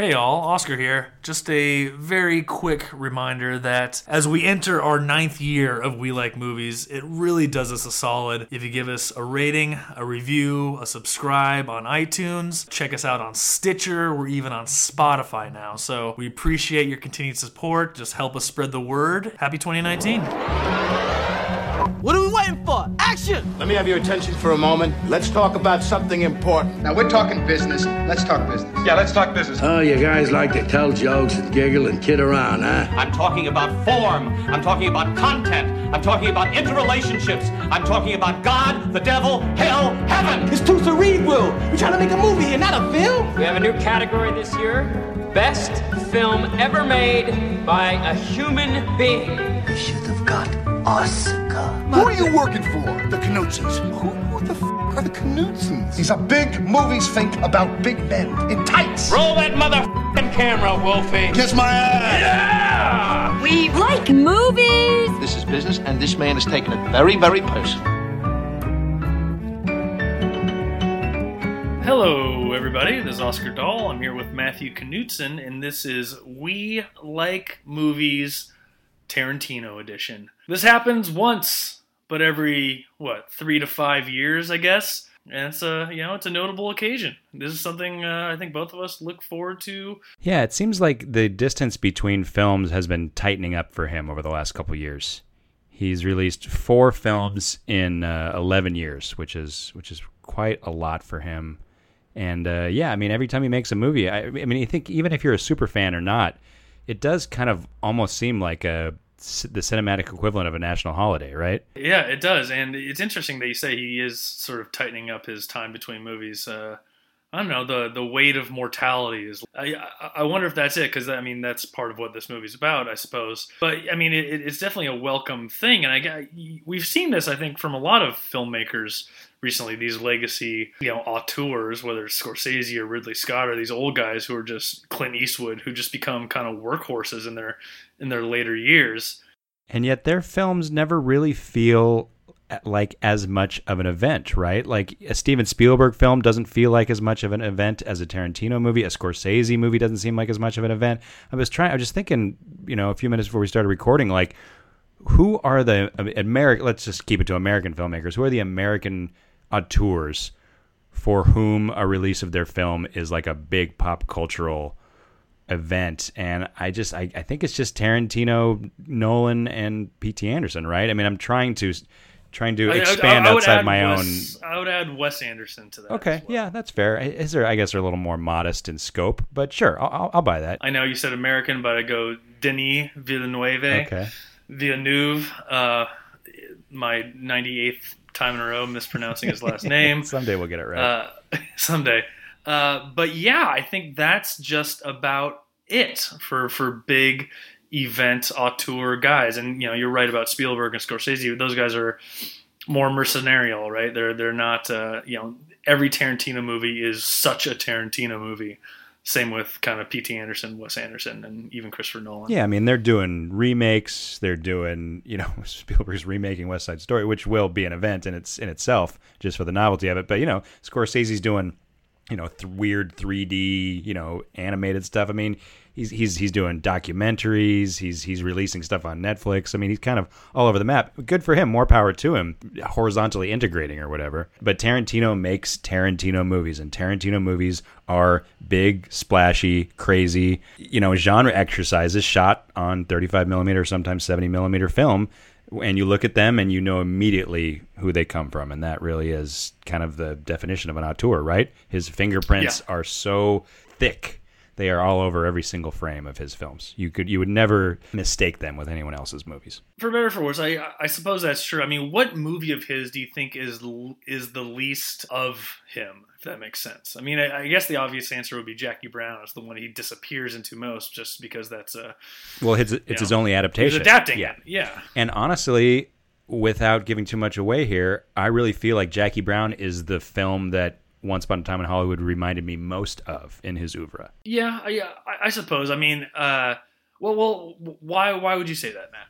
Hey all, Oscar here. Just a very quick reminder that as we enter our ninth year of We Like Movies, it really does us a solid if you give us a rating, a review, a subscribe on iTunes. Check us out on Stitcher. We're even on Spotify now. So we appreciate your continued support. Just help us spread the word. Happy 2019. What are we waiting for? Action! Let me have your attention for a moment. Let's talk about something important. Now we're talking business. Let's talk business. Yeah, let's talk business. Oh, you guys like to tell jokes and giggle and kid around, huh? I'm talking about form. I'm talking about content. I'm talking about interrelationships. I'm talking about God, the devil, hell, heaven. It's too cerebral. We're trying to make a movie and not a film. We have a new category this year Best Film Ever Made by a Human Being. We should have got Oscar. Who are you working for? The Knutsons. Who, who the f are the Knutsons? These are big movies think about big men in tights. Roll that motherfucking camera, Wolfie. Kiss my ass. Yeah! We like movies. This is business, and this man is taking it very, very personal. Hello, everybody. This is Oscar Dahl. I'm here with Matthew Knutson, and this is We Like Movies Tarantino edition. This happens once, but every what three to five years, I guess. And it's a you know it's a notable occasion. This is something uh, I think both of us look forward to. Yeah, it seems like the distance between films has been tightening up for him over the last couple years. He's released four films in uh, eleven years, which is which is quite a lot for him. And uh, yeah, I mean, every time he makes a movie, I, I mean, I think even if you're a super fan or not, it does kind of almost seem like a the cinematic equivalent of a national holiday, right? Yeah, it does, and it's interesting that you say he is sort of tightening up his time between movies. Uh, I don't know the the weight of mortality is. I I wonder if that's it because I mean that's part of what this movie's about, I suppose. But I mean it, it's definitely a welcome thing, and I we've seen this I think from a lot of filmmakers recently. These legacy you know auteurs, whether it's Scorsese or Ridley Scott, or these old guys who are just Clint Eastwood, who just become kind of workhorses in their in their later years. And yet their films never really feel like as much of an event, right? Like a Steven Spielberg film doesn't feel like as much of an event as a Tarantino movie. A Scorsese movie doesn't seem like as much of an event. I was trying. I was just thinking, you know, a few minutes before we started recording, like who are the uh, American? Let's just keep it to American filmmakers. Who are the American auteurs for whom a release of their film is like a big pop cultural event and i just I, I think it's just tarantino nolan and pt anderson right i mean i'm trying to trying to expand I, I, I outside my Wes, own i would add wes anderson to that okay well. yeah that's fair. Is there i guess they're a little more modest in scope but sure i'll, I'll, I'll buy that. I know you said american but i go denis villeneuve okay. Villeneuve uh, my 98th time in a row mispronouncing his last name. Someday we'll get it right. Uh, someday. Uh, but yeah, I think that's just about it for for big event auteur guys. And you know, you're right about Spielberg and Scorsese. Those guys are more mercenarial, right? They're they're not uh, you know every Tarantino movie is such a Tarantino movie. Same with kind of P.T. Anderson, Wes Anderson, and even Christopher Nolan. Yeah, I mean they're doing remakes. They're doing you know Spielberg's remaking West Side Story, which will be an event in its in itself just for the novelty of it. But you know Scorsese's doing you know th- weird 3D you know animated stuff. I mean he's he's he's doing documentaries. He's he's releasing stuff on Netflix. I mean, he's kind of all over the map. Good for him. More power to him. Horizontally integrating or whatever. But Tarantino makes Tarantino movies, and Tarantino movies are big, splashy, crazy. You know, genre exercises shot on 35 millimeter, sometimes 70 millimeter film. And you look at them and you know immediately who they come from, and that really is kind of the definition of an auteur, right? His fingerprints Yeah. are so thick they are all over every single frame of his films. You could you would never mistake them with anyone else's movies. For better or for worse, I I suppose that's true. I mean, what movie of his do you think is is the least of him? If that makes sense. I mean, I, I guess the obvious answer would be Jackie Brown is the one he disappears into most, just because that's a Well, it's it's you his know, only adaptation. He's adapting Yeah. it. Yeah. And honestly, without giving too much away here, I really feel like Jackie Brown is the film that Once Upon a Time in Hollywood reminded me most of in his oeuvre. Yeah, I- yeah, I, I suppose. I mean, uh, well, well, why why would you say that, Matt?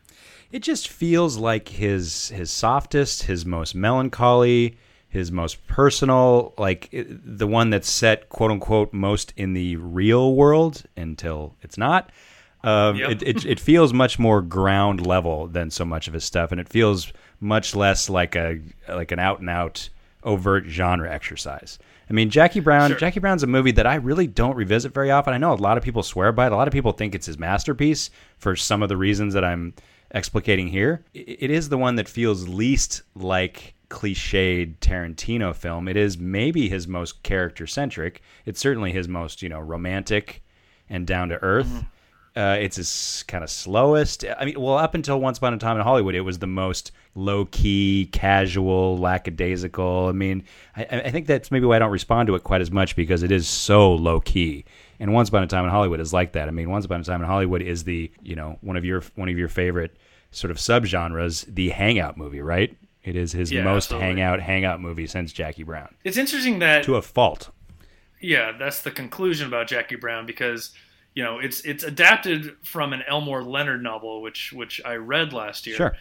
It just feels like his his softest, his most melancholy, his most personal, like the one that's set quote unquote most in the real world until it's not. Um, yep. it, it, it feels much more ground level than so much of his stuff, and it feels much less like a like an out and out overt genre exercise. I mean, Jackie Brown. Sure. Jackie Brown's a movie that I really don't revisit very often. I know a lot of people swear by it. A lot of people think it's his masterpiece for some of the reasons that I'm explicating here. It is the one that feels least like cliched Tarantino film. It is maybe his most character centric. It's certainly his most you know romantic and down to earth. Mm-hmm. Uh, it's his kind of slowest. I mean, well, up until Once Upon a Time in Hollywood, it was the most low key, casual, lackadaisical. I mean, I, I, think that's maybe why I don't respond to it quite as much because it is so low key. And Once Upon a Time in Hollywood is like that. I mean, Once Upon a Time in Hollywood is the you know one of your one of your favorite sort of subgenres, the hangout movie, right? It is his yeah, most absolutely. hangout hangout movie since Jackie Brown. It's interesting that to a fault. Yeah, that's the conclusion about Jackie Brown because you know, it's it's adapted from an Elmore Leonard novel, which which I read last year. Sure,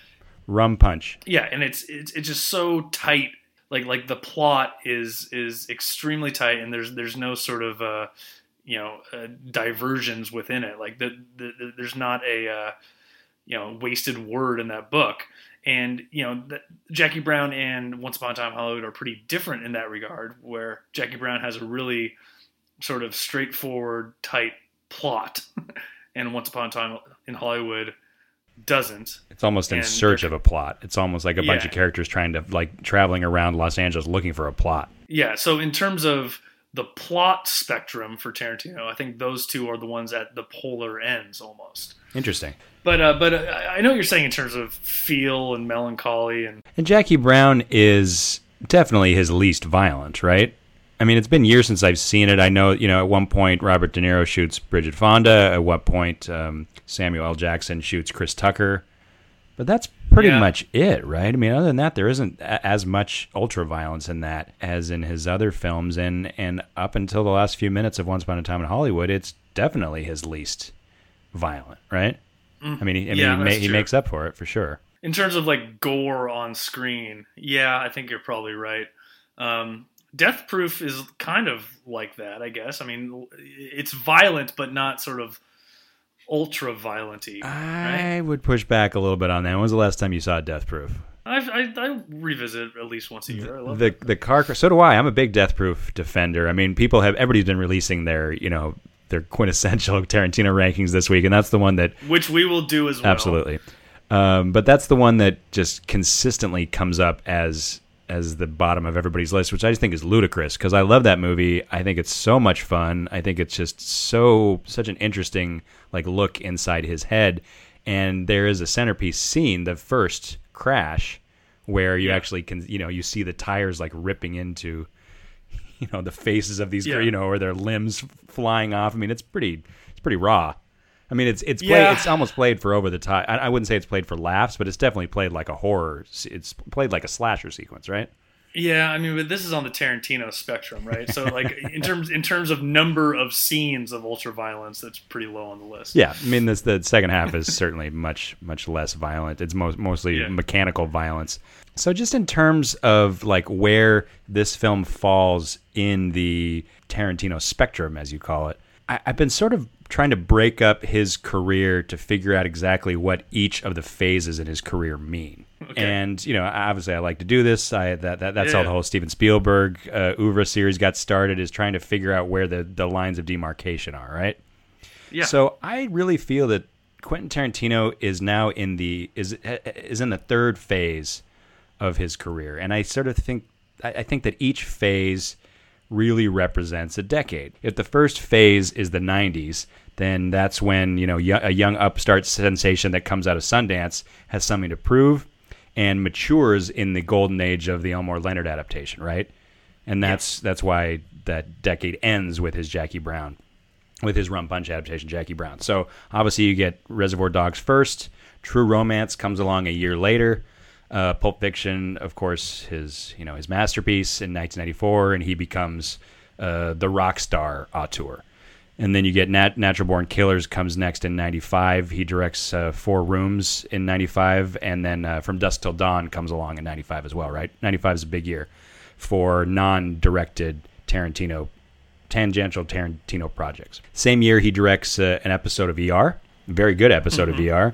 Rum Punch. Yeah, and it's it's it's just so tight. Like like the plot is is extremely tight, and there's there's no sort of uh, you know uh, diversions within it. Like the, the, the there's not a uh, you know wasted word in that book. And you know, the, Jackie Brown and Once Upon a Time Hollywood are pretty different in that regard. Where Jackie Brown has a really sort of straightforward, tight plot, and Once Upon a Time in Hollywood doesn't. It's almost in search of a plot. It's almost like a yeah. bunch of characters trying to like traveling around Los Angeles looking for a plot. Yeah. So in terms of the plot spectrum for Tarantino, I think those two are the ones at the polar ends almost. Interesting. But uh, but uh, I know what you're saying in terms of feel and melancholy and and Jackie Brown is definitely his least violent, right? I mean, it's been years since I've seen it. I know, you know, at one point Robert De Niro shoots Bridget Fonda. At what point um, Samuel L. Jackson shoots Chris Tucker. But that's pretty yeah. much it, right? I mean, other than that, there isn't as much ultra violence in that as in his other films. And and up until the last few minutes of Once Upon a Time in Hollywood, it's definitely his least violent, right? Mm. I mean, he, I mean, yeah, he, ma- he makes up for it for sure. In terms of like gore on screen, yeah, I think you're probably right. Um, Death Proof is kind of like that, I guess. I mean, it's violent, but not sort of ultra violenty. I right? would push back a little bit on that. When was the last time you saw Death Proof? I've, I, I revisit at least once a year. the the, the car. So do I. I'm a big Death Proof defender. I mean, people have everybody's been releasing their you know their quintessential Tarantino rankings this week, and that's the one that which we will do as well. Absolutely. Um, but that's the one that just consistently comes up as as the bottom of everybody's list, which I just think is ludicrous because I love that movie. I think it's so much fun. I think it's just so such an interesting like look inside his head. And there is a centerpiece scene, the first crash, where you yeah. actually can you know you see the tires like ripping into you know the faces of these yeah. you know or their limbs flying off. I mean, it's pretty it's pretty raw. I mean, it's it's yeah. it's almost played for over the top. I, I, wouldn't say it's played for laughs, but it's definitely played like a horror. It's played like a slasher sequence, right? Yeah, I mean, but this is on the Tarantino spectrum, right? So, like in terms in terms of number of scenes of ultra violence, that's pretty low on the list. Yeah, I mean, this the second half is certainly much much less violent. It's most mostly yeah. mechanical violence. So, just in terms of like where this film falls in the Tarantino spectrum, as you call it, I, I've been sort of trying to break up his career to figure out exactly what each of the phases in his career mean. Okay. And you know, obviously, I like to do this. I that, that that's yeah. how the whole Steven Spielberg uh, oeuvre series got started. Is trying to figure out where the the lines of demarcation are. Right. Yeah. So I really feel that Quentin Tarantino is now in the is is in the third phase of his career, and I sort of think I think that each phase really represents a decade. If the first phase is the 90s, then that's when, you know, a young upstart sensation that comes out of Sundance has something to prove and matures in the golden age of the Elmore Leonard adaptation, right? And that's that's why that decade ends with his Jackie Brown, with his Rum Punch adaptation, Jackie Brown. So obviously you get Reservoir Dogs first. True Romance comes along a year later. Uh, Pulp Fiction, of course, his you know his masterpiece in 1994, and he becomes uh, the rock star auteur. And then you get Nat- Natural Born Killers comes next in '95. He directs uh, Four Rooms in '95, and then uh, From Dusk Till Dawn comes along in '95 as well. Right, '95 is a big year for non-directed Tarantino, tangential Tarantino projects. Same year, he directs uh, an episode of ER, very good episode Mm-hmm. of ER,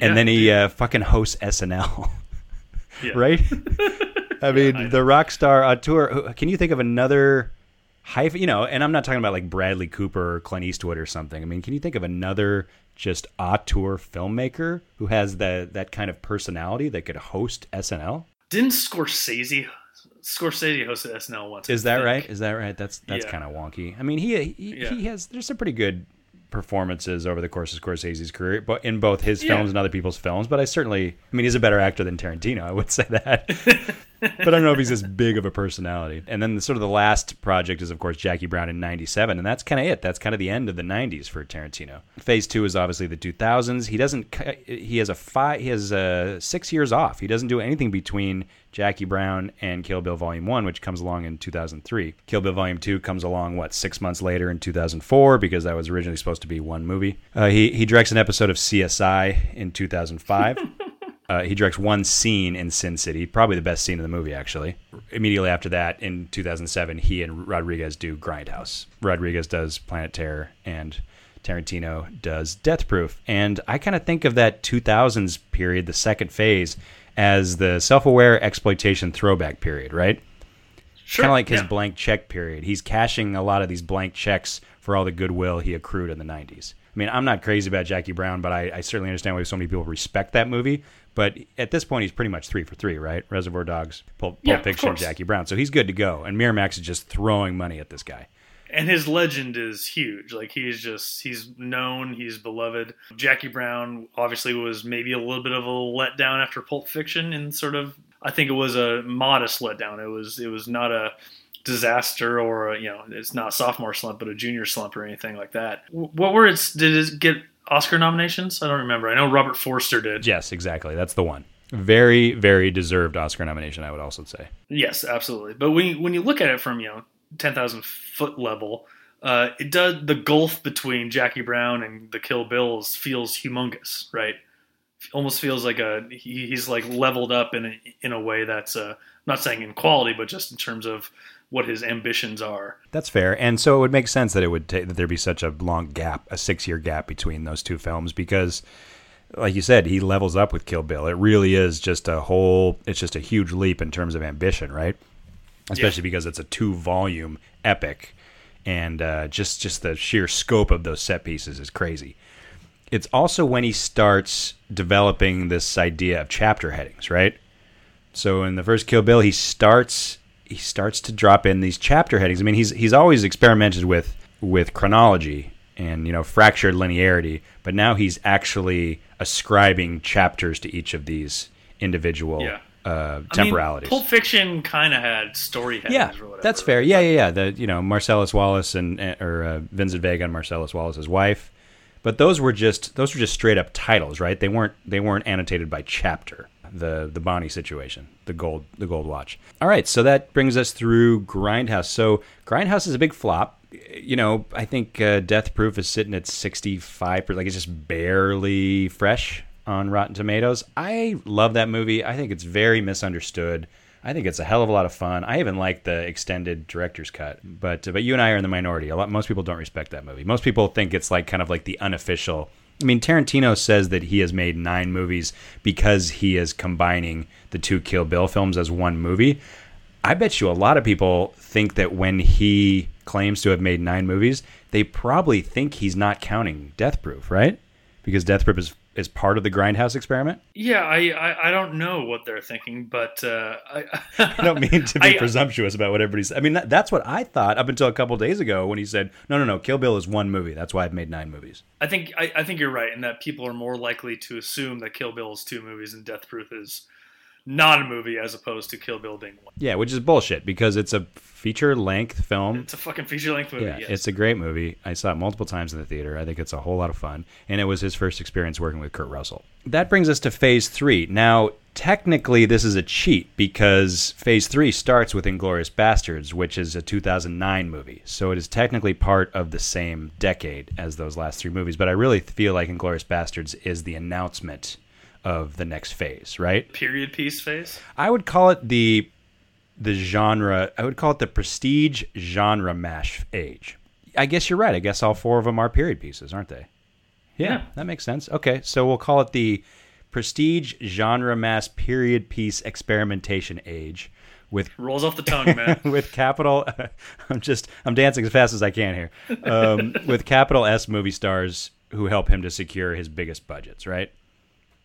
and then he uh, fucking hosts SNL. Yeah. right? I mean, the rock star auteur. Can you think of another high? You know, and I'm not talking about like Bradley Cooper or Clint Eastwood or something. I mean, can you think of another just auteur filmmaker who has that that kind of personality that could host SNL? Didn't Scorsese Scorsese hosted SNL once? Is that right? Is that right? That's that's Yeah. kind of wonky. I mean, he he, Yeah. he has there's some pretty good performances over the course of Scorsese's career, but in both his Yeah. films and other people's films. But I certainly, I mean, he's a better actor than Tarantino. I would say that. but I don't know if he's as big of a personality. And then the, sort of the last project is, of course, Jackie Brown in '97, and that's kind of it. That's kind of the end of the '90s for Tarantino. Phase two is obviously the 2000s. He doesn't. He has a five. He has a six years off. He doesn't do anything between Jackie Brown and Kill Bill Volume One, which comes along in 2003. Kill Bill Volume Two comes along what six months later in 2004 because that was originally supposed to be one movie. Uh, he he directs an episode of CSI in 2005. Uh, he directs one scene in Sin City, probably the best scene in the movie, actually. Immediately after that, in 2007, he and Rodriguez do Grindhouse. Rodriguez does Planet Terror, and Tarantino does Death Proof. And I kind of think of that 2000s period, the second phase, as the self aware exploitation throwback period, right? Sure. kind of like his yeah. blank check period. He's cashing a lot of these blank checks for all the goodwill he accrued in the 90s. I mean, I'm not crazy about Jackie Brown, but I, I certainly understand why so many people respect that movie. But at this point, he's pretty much three for three, right? Reservoir Dogs, Pulp, Pulp Yeah, Fiction. Jackie Brown. So he's good to go. And Miramax is just throwing money at this guy. And his legend is huge. Like he's just he's known, he's beloved. Jackie Brown obviously was maybe a little bit of a letdown after Pulp Fiction, and sort of I think it was a modest letdown. It was it was not a disaster or a, you know it's not a sophomore slump, but a junior slump or anything like that. What were its did it get Oscar nominations? I don't remember. I know Robert Forster did. Yes, exactly. That's the one. Very, very deserved Oscar nomination, I would also say. Yes, absolutely. But when you, when you look at it from you know ten thousand foot level, uh, it does the gulf between Jackie Brown and the Kill Bills feels humongous, right? Almost feels like a he, he's like leveled up in a, in a way that's uh, not saying in quality, but just in terms of what his ambitions are. That's fair, and so it would make sense that it would take that there be such a long gap, a six-year gap between those two films, because, like you said, he levels up with Kill Bill. It really is just a whole. It's just a huge leap in terms of ambition, right? Especially because it's a two-volume epic, and uh, just just the sheer scope of those set pieces is crazy. It's also when he starts developing this idea of chapter headings, right? So in the first Kill Bill, he starts he starts to drop in these chapter headings. I mean, he's he's always experimented with with chronology and you know fractured linearity, but now he's actually ascribing chapters to each of these individual Yeah. Uh, I temporalities. mean, Pulp Fiction kind of had story headings yeah, or whatever. that's fair. Yeah, yeah, yeah. The you know Marcellus Wallace and and- or uh, Vincent Vega and Marcellus Wallace's wife, but those were just those were just straight up titles, right? They weren't they weren't annotated by chapter. The the Bonnie situation, the gold the gold watch. All right, so that brings us through Grindhouse. So Grindhouse is a big flop. You know, I think uh, Death Proof is sitting at sixty five. Like it's just barely fresh on Rotten Tomatoes. I love that movie. I think it's very misunderstood. I think it's a hell of a lot of fun. I even like the extended director's cut, but but you and I are in the minority. A lot most people don't respect that movie. Most people think it's like kind of like the unofficial. I mean, Tarantino says that he has made nine movies because he is combining the two Kill Bill films as one movie. I bet you a lot of people think that when he claims to have made nine movies, they probably think he's not counting Death Proof, right? Because Death Proof is is part of the Grindhouse experiment. Yeah, I, I I don't know what they're thinking, but uh, I I don't mean to be I- presumptuous about what everybody's. I mean, that, that's what I thought up until a couple days ago when he said, "No, no, no, Kill Bill is one movie. That's why I've made nine movies." I think I, I think you're right in that people are more likely to assume that Kill Bill is two movies and Death Proof is not a movie as opposed to Kill Bill being one. Yeah, which is bullshit because it's a feature length film. It's a fucking feature length movie. Yeah, yes. it's a great movie. I saw it multiple times in the theater. I think it's a whole lot of fun, and it was his first experience working with Kurt Russell. That brings us to Phase Three. Now, technically, this is a cheat because Phase Three starts with Inglourious Basterds, which is a 2009 movie, so it is technically part of the same decade as those last three movies. But I really feel like Inglourious Basterds is the announcement of the next phase, right? period piece phase. I would call it the the genre. I would call it the prestige genre mash age. I guess you're right. I guess all four of them are period pieces, aren't they? Yeah, Yeah. that makes sense. Okay, so we'll call it the prestige genre mass period piece experimentation age with Rolls off the tongue, man. with capital I'm just I'm dancing as fast as I can here. Um, with capital S movie stars who help him to secure his biggest budgets, right?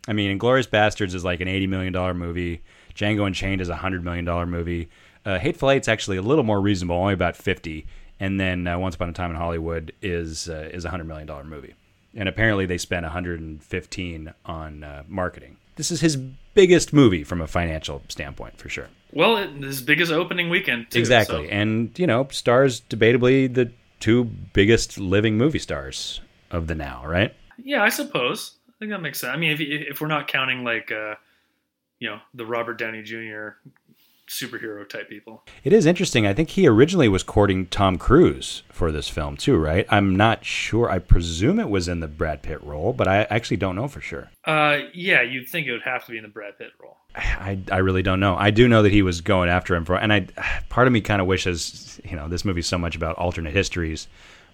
I mean, Inglourious Basterds is like an eighty million dollar movie. Django Unchained is a hundred million dollar movie. Uh, Hateful Eight's actually a little more reasonable, only about fifty. And then uh, Once Upon a Time in Hollywood is uh, is a hundred million dollar movie. And apparently they spent 115 on uh, marketing. This is his biggest movie from a financial standpoint, for sure. well, it, his biggest opening weekend, too. Exactly. so- And, you know, stars debatably the two biggest living movie stars of the now, right? Yeah, I suppose. I think that makes sense. I mean, if if we're not counting like, uh, you know, the Robert Downey Jr. superhero type people. It is interesting. I think he originally was courting Tom Cruise for this film, too, right? I'm not sure. I presume it was in the Brad Pitt role, but I actually don't know for sure. Uh, yeah, you'd think it would have to be in the Brad Pitt role. I, I really don't know. I do know that he was going after him for, and I part of me kind of wishes you know this movie's so much about alternate histories,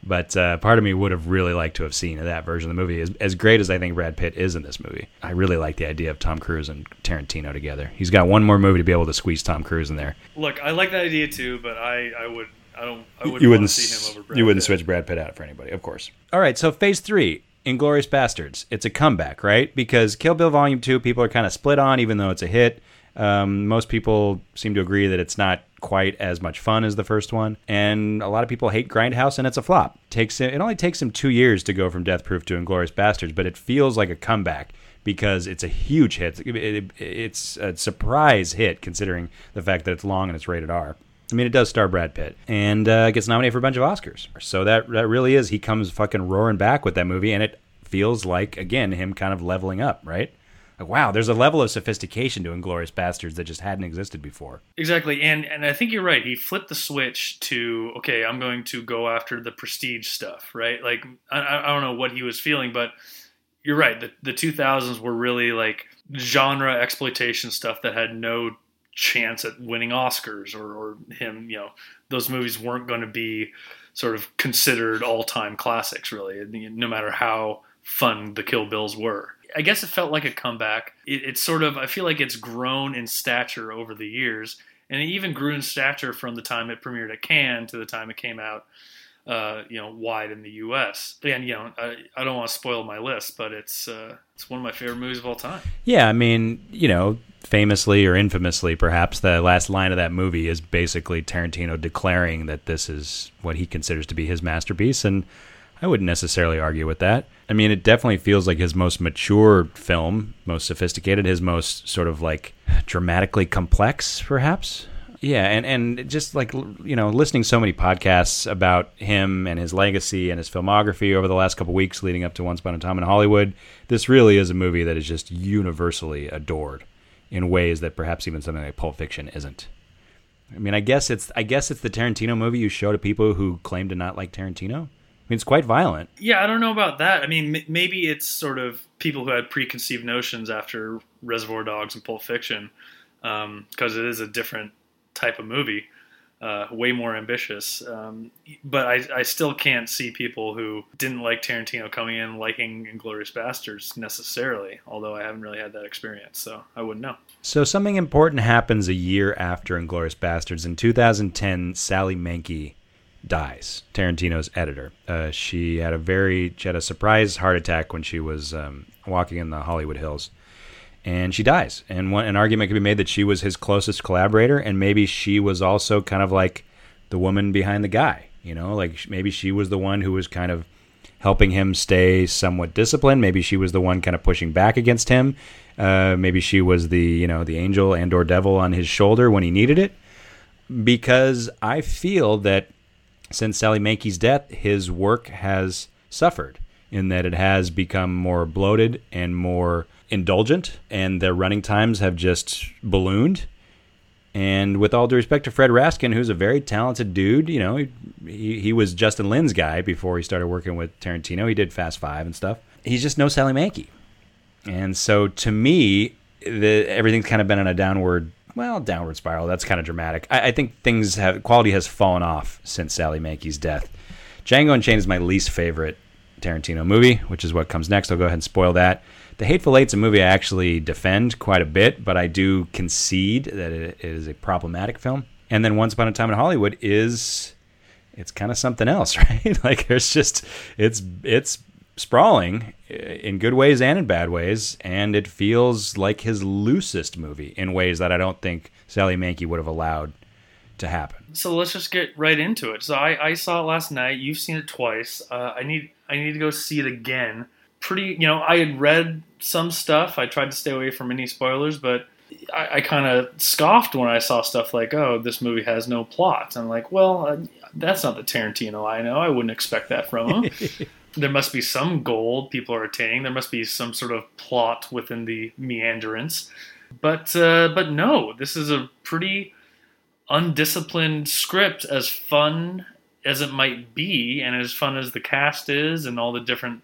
but uh, part of me would have really liked to have seen that version of the movie. As, as great as I think Brad Pitt is in this movie, I really like the idea of Tom Cruise and Tarantino together. He's got one more movie to be able to squeeze Tom Cruise in there. Look, I like that idea too, but I, I would, I don't, I wouldn't, you wouldn't see him over Brad you wouldn't Pitt. switch Brad Pitt out for anybody, of course. All right, so phase three, Inglourious Basterds. It's a comeback, right? Because Kill Bill Volume Two, people are kind of split on, even though it's a hit. Um, most people seem to agree that it's not quite as much fun as the first one, and a lot of people hate Grindhouse, and it's a flop. Takes it only takes him two years to go from Death Proof to Inglourious Basterds, but it feels like a comeback because it's a huge hit. It- it- it's a surprise hit considering the fact that it's long and it's rated R. I mean, it does star Brad Pitt and uh, gets nominated for a bunch of Oscars. So that that really is he comes fucking roaring back with that movie, and it feels like again him kind of leveling up, right? Like wow, there's a level of sophistication to Inglourious Basterds that just hadn't existed before. Exactly, and and I think you're right. He flipped the switch to okay, I'm going to go after the prestige stuff, right? Like I, I don't know what he was feeling, but you're right. The the 2000s were really like genre exploitation stuff that had no chance at winning Oscars or, or him. You know, those movies weren't going to be sort of considered all time classics, really, no matter how fun the Kill Bills were. I guess it felt like a comeback. It, it's sort of, I feel like it's grown in stature over the years, and it even grew in stature from the time it premiered at Cannes to the time it came out, uh, you know, wide in the U.S. And you know, I, I don't want to spoil my list, but it's uh, it's one of my favorite movies of all time. Yeah, I mean, you know, famously or infamously, perhaps the last line of that movie is basically Tarantino declaring that this is what he considers to be his masterpiece, and I wouldn't necessarily argue with that. I mean, it definitely feels like his most mature film, most sophisticated, his most sort of like dramatically complex, perhaps. Yeah, and and just like you know, listening so many podcasts about him and his legacy and his filmography over the last couple weeks leading up to Once Upon a Time in Hollywood, this really is a movie that is just universally adored in ways that perhaps even something like Pulp Fiction isn't. I mean, I guess it's I guess it's the Tarantino movie you show to people who claim to not like Tarantino. I mean, it's quite violent. Yeah, I don't know about that. I mean, m- maybe it's sort of people who had preconceived notions after Reservoir Dogs and Pulp Fiction, because it is a different type of movie, uh, way more ambitious. Um, but I, I still can't see people who didn't like Tarantino coming in liking Inglourious Basterds necessarily. Although I haven't really had that experience, so I wouldn't know. So something important happens a year after Inglourious Basterds. In 2010, Sally Menke dies, Tarantino's editor. Uh, she had a very she had a surprise heart attack when she was um, walking in the Hollywood Hills, and she dies. And one, an argument could be made that she was his closest collaborator, and maybe she was also kind of like the woman behind the guy. You know, like maybe she was the one who was kind of helping him stay somewhat disciplined. Maybe she was the one kind of pushing back against him. Uh, maybe she was the you know the angel and or devil on his shoulder when he needed it. Because I feel that since Sally Menke's death, his work has suffered in that it has become more bloated and more indulgent, and the running times have just ballooned. And with all due respect to Fred Raskin, who's a very talented dude, you know, he, he was Justin Lin's guy before he started working with Tarantino. He did Fast Five and stuff. He's just no Sally Menke. And so to me, the, everything's kind of been on a downward well, downward spiral. That's kind of dramatic. I, I think things have quality has fallen off since Sally Menke's death. Django Unchained is my least favorite Tarantino movie, which is what comes next. I'll go ahead and spoil that. The Hateful Eight's a movie I actually defend quite a bit, but I do concede that it is a problematic film. And then Once Upon a Time in Hollywood is it's kind of something else, right? like there's just it's it's sprawling in good ways and in bad ways, and it feels like his loosest movie in ways that I don't think Sally Menke would have allowed to happen. So let's just get right into it. So I, I saw it last night. You've seen it twice. Uh, I need I need to go see it again. Pretty, you know, I had read some stuff. I tried to stay away from any spoilers, but I, I kind of scoffed when I saw stuff like, "Oh, this movie has no plot." I'm like, "Well, uh, that's not the Tarantino I know. I wouldn't expect that from him." there must be some goal people are attaining. There must be some sort of plot within the meanderance. But uh, but no, this is a pretty undisciplined script. As fun as it might be, and as fun as the cast is, and all the different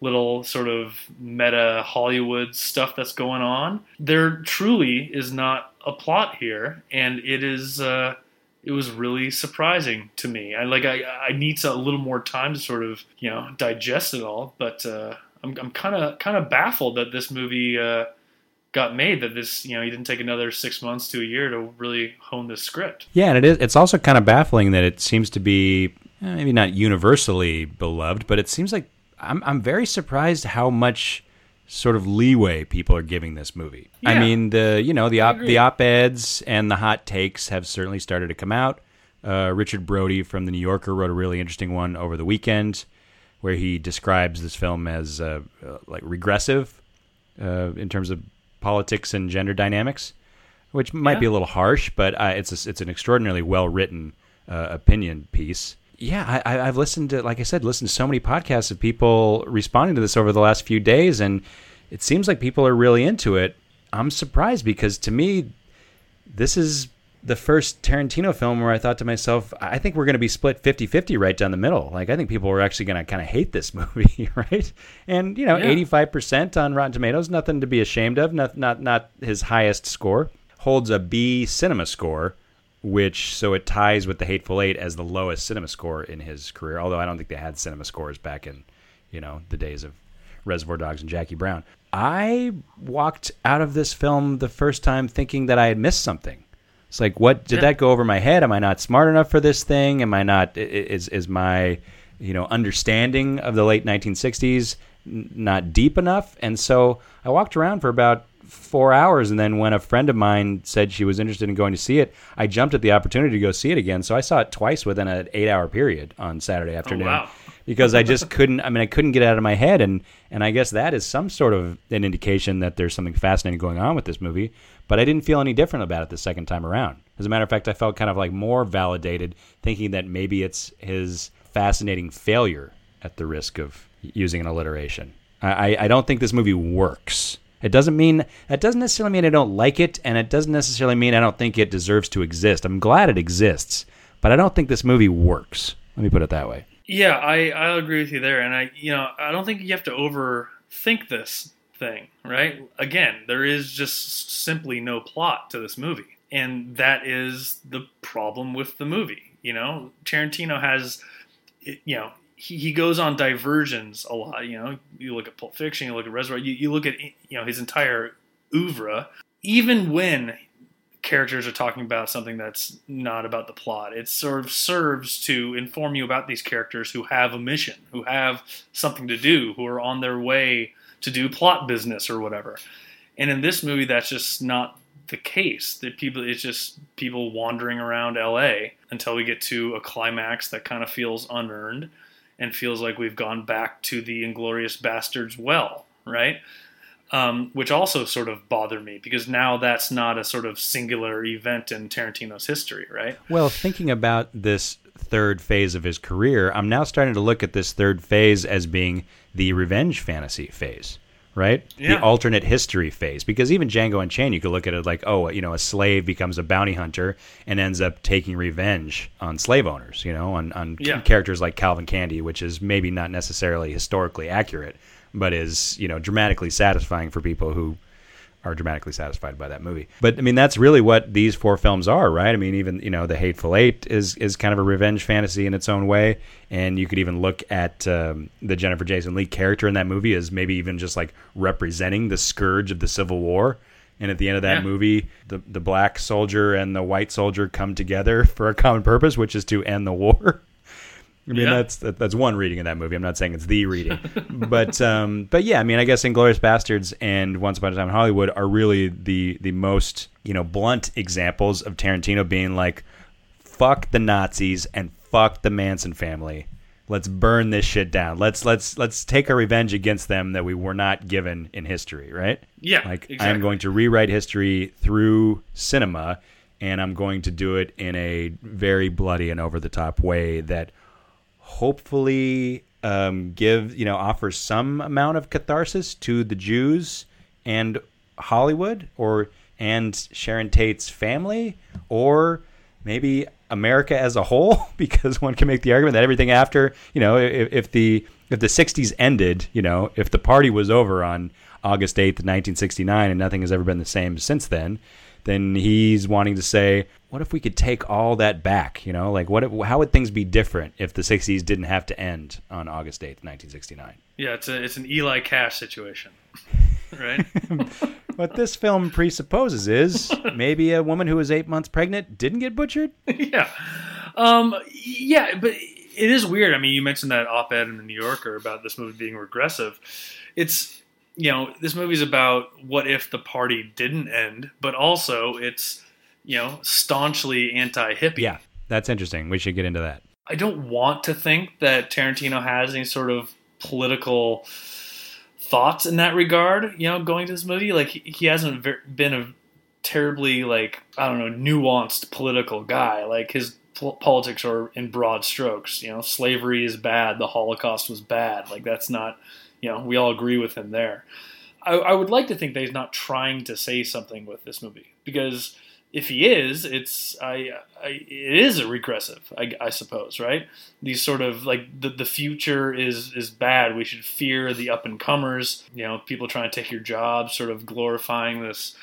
little sort of meta Hollywood stuff that's going on, there truly is not a plot here, and it is. Uh, it was really surprising to me. I like I, I need a little more time to sort of you know digest it all, but uh, I'm I'm kind of kind of baffled that this movie uh, got made. That this you know he didn't take another six months to a year to really hone this script. Yeah, and it is. It's also kind of baffling that it seems to be eh, maybe not universally beloved, but it seems like I'm I'm very surprised how much sort of leeway people are giving this movie. Yeah. I mean, the you know the op the op eds and the hot takes have certainly started to come out. Uh, Richard Brody from the New Yorker wrote a really interesting one over the weekend, where he describes this film as uh, uh, like regressive uh, in terms of politics and gender dynamics, which might yeah. be a little harsh, but uh, it's a, it's an extraordinarily well written uh, opinion piece yeah, I, have listened to, like I said, listened to so many podcasts of people responding to this over the last few days, and it seems like people are really into it. I'm surprised because to me, this is the first Tarantino film where I thought to myself, I think we're going to be split 50 50 right down the middle. Like, I think people are actually going to kind of hate this movie, right? And, you know, yeah. 85% on Rotten Tomatoes, nothing to be ashamed of, not, not, not his highest score. Holds a B cinema score which so it ties with the Hateful Eight as the lowest cinema score in his career. Although I don't think they had cinema scores back in, you know, the days of Reservoir Dogs and Jackie Brown. I walked out of this film the first time thinking that I had missed something. It's like, what did yeah. that go over my head? Am I not smart enough for this thing? Am I not? Is is my you know understanding of the late 1960s not deep enough? And so I walked around for about four hours. And then when a friend of mine said she was interested in going to see it, I jumped at the opportunity to go see it again. So I saw it twice within an eight hour period on Saturday oh, afternoon. Oh, wow. because I just couldn't. I mean, I couldn't get it out of my head, and and I guess that is some sort of an indication that there's something fascinating going on with this movie. But I didn't feel any different about it the second time around. As a matter of fact, I felt kind of like more validated, thinking that maybe it's his fascinating failure at the risk of using an alliteration. I, I don't think this movie works. It doesn't mean that doesn't necessarily mean I don't like it, and it doesn't necessarily mean I don't think it deserves to exist. I'm glad it exists, but I don't think this movie works. Let me put it that way. Yeah, I I agree with you there, and I you know I don't think you have to overthink this thing, right? Again, there is just simply no plot to this movie, and that is the problem with the movie. You know, Tarantino has you know he, he goes on diversions a lot. You know, you look at Pulp Fiction, you look at Reservoir, you, you look at you know his entire oeuvre. Even when characters are talking about something that's not about the plot, it sort of serves to inform you about these characters who have a mission, who have something to do, who are on their way to do plot business or whatever. And in this movie, that's just not the case. That people, it's just people wandering around L.A. until we get to a climax that kind of feels unearned and feels like we've gone back to the Inglourious Basterds well, right? Um, which also sort of bother me because now that's not a sort of singular event in Tarantino's history, right? Well, thinking about this third phase of his career, I'm now starting to look at this third phase as being the revenge fantasy phase right? Yeah. The alternate history phase. Because even Django Unchained, you could look at it like, oh, you know, a slave becomes a bounty hunter and ends up taking revenge on slave owners, you know, on, on yeah. characters like Calvin Candie, which is maybe not necessarily historically accurate, but is, you know, dramatically satisfying for people who are dramatically satisfied by that movie. But I mean, that's really what these four films are, right? I mean, even you know, The Hateful Eight is is kind of a revenge fantasy in its own way, and you could even look at um, the Jennifer Jason Lee character in that movie as maybe even just like representing the scourge of the Civil War. And at the end of that Yeah. movie, the the black soldier and the white soldier come together for a common purpose, which is to end the war. I mean, Yeah. that's that, that's one reading of that movie. I'm not saying it's the reading, but um, but yeah, I mean, I guess Inglourious Basterds and Once Upon a Time in Hollywood are really the the most you know blunt examples of Tarantino being like, "Fuck the Nazis and fuck the Manson family. Let's burn this shit down. Let's let's let's take our revenge against them that we were not given in history." Right? Yeah, Like I'm going to rewrite history through cinema, and I'm going to do it in a very bloody and over the top way that hopefully um, give you know offers some amount of catharsis to the Jews and Hollywood, or and Sharon Tate's family, or maybe America as a whole, because one can make the argument that everything after you know if, if the if the '60s ended, you know, if the party was over on August 8th, 1969, and nothing has ever been the same since then, then he's wanting to say, what if we could take all that back? You know, like what? If, how would things be different if the '60s didn't have to end on August 8th, 1969? Yeah, it's a it's an Eli Cash situation, right? What this film presupposes is maybe a woman who was eight months pregnant didn't get butchered. yeah, um, yeah, but it is weird. I mean, you mentioned that op-ed in the New Yorker about this movie being regressive. It's you know this movie's about what if the party didn't end, but also it's you know staunchly anti-hippie. Yeah, that's interesting. We should get into that. I don't want to think that Tarantino has any sort of political thoughts in that regard. You know, going to this movie, like he, hasn't been a terribly like I don't know nuanced political guy. Like his pol- politics are in broad strokes. You know, slavery is bad. The Holocaust was bad. Like that's not. You know, we all agree with him there. I, I would like to think that he's not trying to say something with this movie because if he is, it's I, I it is a regressive, I, I suppose, right? These sort of like the the future is is bad. We should fear the up and comers. You know, people trying to take your job, sort of glorifying this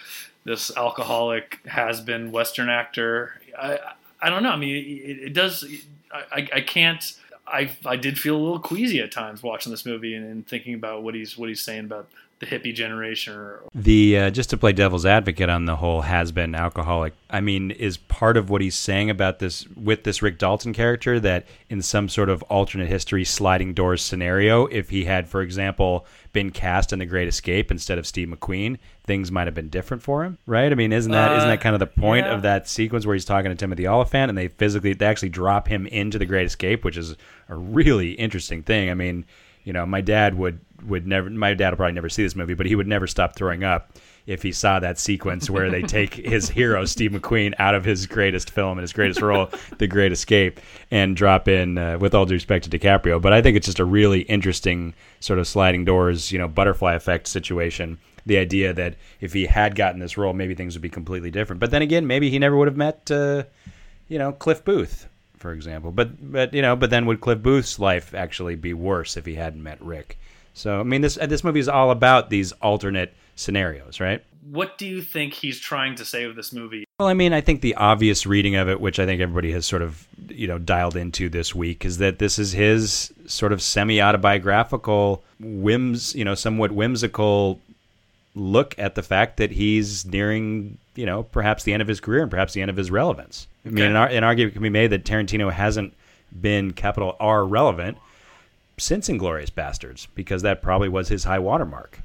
this alcoholic has been Western actor. I I don't know. I mean, it, it does. I, I can't. I I did feel a little queasy at times watching this movie and, and thinking about what he's what he's saying about the hippie generation or The uh, just to play devil's advocate on the whole has been alcoholic. I mean, is part of what he's saying about this with this Rick Dalton character that in some sort of alternate history sliding doors scenario, if he had, for example, been cast in The Great Escape instead of Steve McQueen, things might have been different for him, right? I mean, isn't that not Uh, that kind of the point yeah. of that sequence where he's talking to Timothy Olyphant and they physically they actually drop him into The Great Escape, which is a really interesting thing. I mean, you know, my dad would would never. My dad will probably never see this movie, but he would never stop throwing up if he saw that sequence where they take his hero Steve McQueen out of his greatest film and his greatest role, The Great Escape, and drop in, uh, with all due respect to DiCaprio. But I think it's just a really interesting sort of sliding doors, you know, butterfly effect situation. The idea that if he had gotten this role, maybe things would be completely different. But then again, maybe he never would have met, uh, you know, Cliff Booth, for example. But but you know, but then would Cliff Booth's life actually be worse if he hadn't met Rick? So I mean, this uh, this movie is all about these alternate scenarios, right? what do you think he's trying to say with this movie? Well, I mean, I think the obvious reading of it, which I think everybody has sort of you know dialed into this week, is that this is his sort of semi autobiographical whims, you know, somewhat whimsical look at the fact that he's nearing, you know, perhaps the end of his career and perhaps the end of his relevance. I mean, an, an argument can be made that Tarantino hasn't been capital R relevant since Inglourious Basterds because that probably was his high watermark.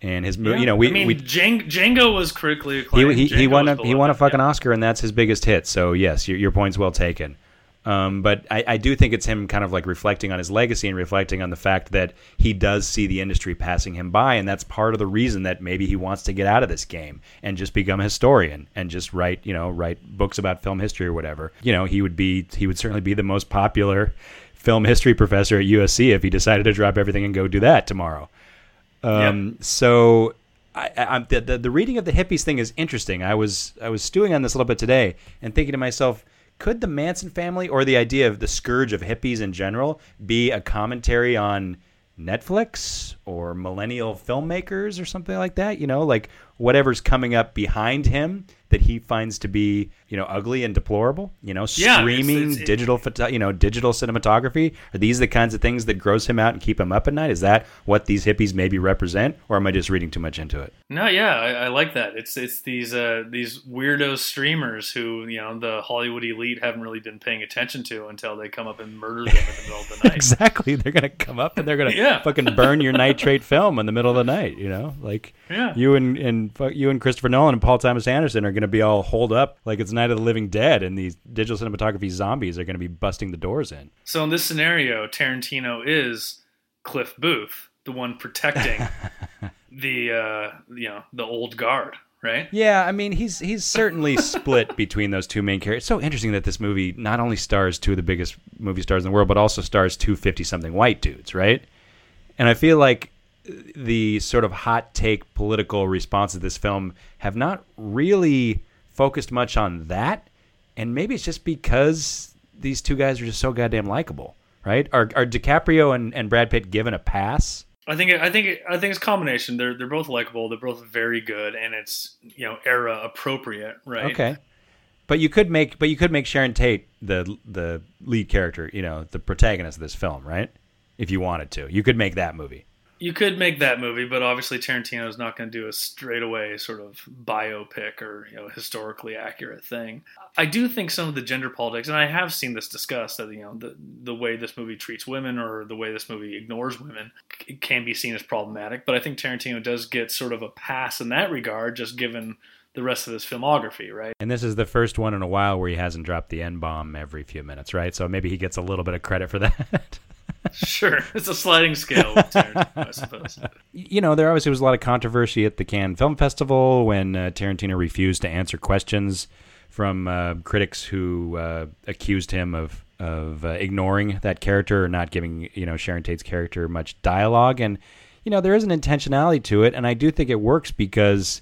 And his, mo Yeah. you know, we I mean, we Djang- Django was critically he acclaimed. he, he Django won a he won a fucking yeah. Oscar and that's his biggest hit. So yes, your your point's well taken. Um, but I, I do think it's him kind of like reflecting on his legacy and reflecting on the fact that he does see the industry passing him by, and that's part of the reason that maybe he wants to get out of this game and just become a historian and just write you know write books about film history or whatever. You know, he would be he would certainly be the most popular film history professor at USC if he decided to drop everything and go do that tomorrow. Um, So I, the, the the reading of the hippies thing is interesting. I was I was stewing on this a little bit today and thinking to myself, could the Manson family or the idea of the scourge of hippies in general be a commentary on Netflix or millennial filmmakers or something like that? You know, like whatever's coming up behind him that he finds to be you know ugly and deplorable you know Yeah, it's- streaming it's- it- digital photo- you know digital cinematography are these the kinds of things that gross him out and keep him up at night is that what these hippies maybe represent or am i just reading too much into it No, yeah, I, I like that. It's it's these uh, these weirdo streamers who you know the Hollywood elite haven't really been paying attention to until they come up and murder them in the middle of the night. exactly they're gonna come up and they're gonna Yeah. fucking burn your nitrate film in the middle of the night you know like Yeah. you and and you and christopher nolan and paul thomas anderson are gonna be all holed up like it's night of the living dead and these digital cinematography zombies are gonna be busting the doors in So in this scenario, Tarantino is Cliff Booth, the one protecting the uh, you know the old guard, right? Yeah, I mean he's he's certainly split between those two main characters. It's so interesting that this movie not only stars two of the biggest movie stars in the world, but also stars two fifty something white dudes, right? And I feel like the sort of hot take political response to this film have not really focused much on that. And maybe it's just because these two guys are just so goddamn likable, right? Are are DiCaprio and, and Brad Pitt given a pass? I think I think I think it's a combination. They're they're both likable. They're both very good, and it's you know era appropriate, right? Okay. But you could make but you could make Sharon Tate the the lead character, you know, the protagonist of this film, right? If you wanted to. You could make that movie. You could make that movie, but obviously Tarantino is not going to do a straightaway sort of biopic or you know historically accurate thing. I do think some of the gender politics, and I have seen this discussed that you know the the way this movie treats women or the way this movie ignores women can be seen as problematic. But I think Tarantino does get sort of a pass in that regard, just given the rest of his filmography, right? And this is the first one in a while where he hasn't dropped the N bomb every few minutes, right? So maybe he gets a little bit of credit for that. Sure, it's a sliding scale I suppose. you know, there obviously was a lot of controversy at the Cannes Film Festival when uh, Tarantino refused to answer questions from uh, critics who uh, accused him of of uh, ignoring that character or not giving you know Sharon Tate's character much dialogue. And you know, there is an intentionality to it, and I do think it works because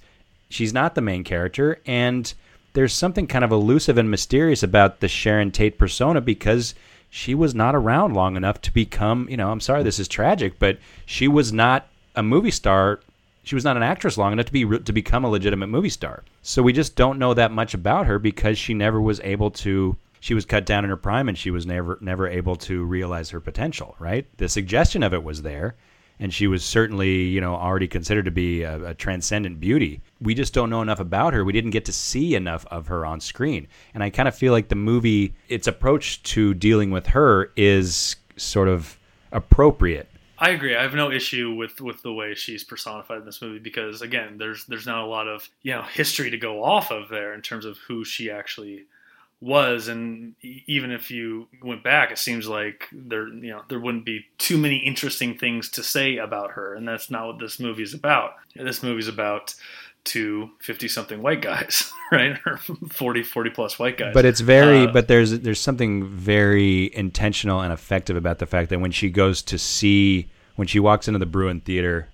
she's not the main character, and there's something kind of elusive and mysterious about the Sharon Tate persona because she was not around long enough to become, you know, I'm sorry this is tragic, but she was not a movie star. She was not an actress long enough to be to become a legitimate movie star. So we just don't know that much about her because she never was able to she was cut down in her prime and she was never never able to realize her potential, right? The suggestion of it was there and she was certainly, you know, already considered to be a, a, transcendent beauty. We just don't know enough about her. We didn't get to see enough of her on screen. And I kind of feel like the movie, its approach to dealing with her is sort of appropriate. I agree. I have no issue with, with the way she's personified in this movie because again, there's there's not a lot of you know history to go off of there in terms of who she actually was and even if you went back it seems like there you know there wouldn't be too many interesting things to say about her and that's not what this movie is about. This movie is about two 50 something white guys right? Or 40 40 plus white guys. But it's very Uh, but there's there's something very intentional and effective about the fact that when she goes to see when she walks into the Bruin Theater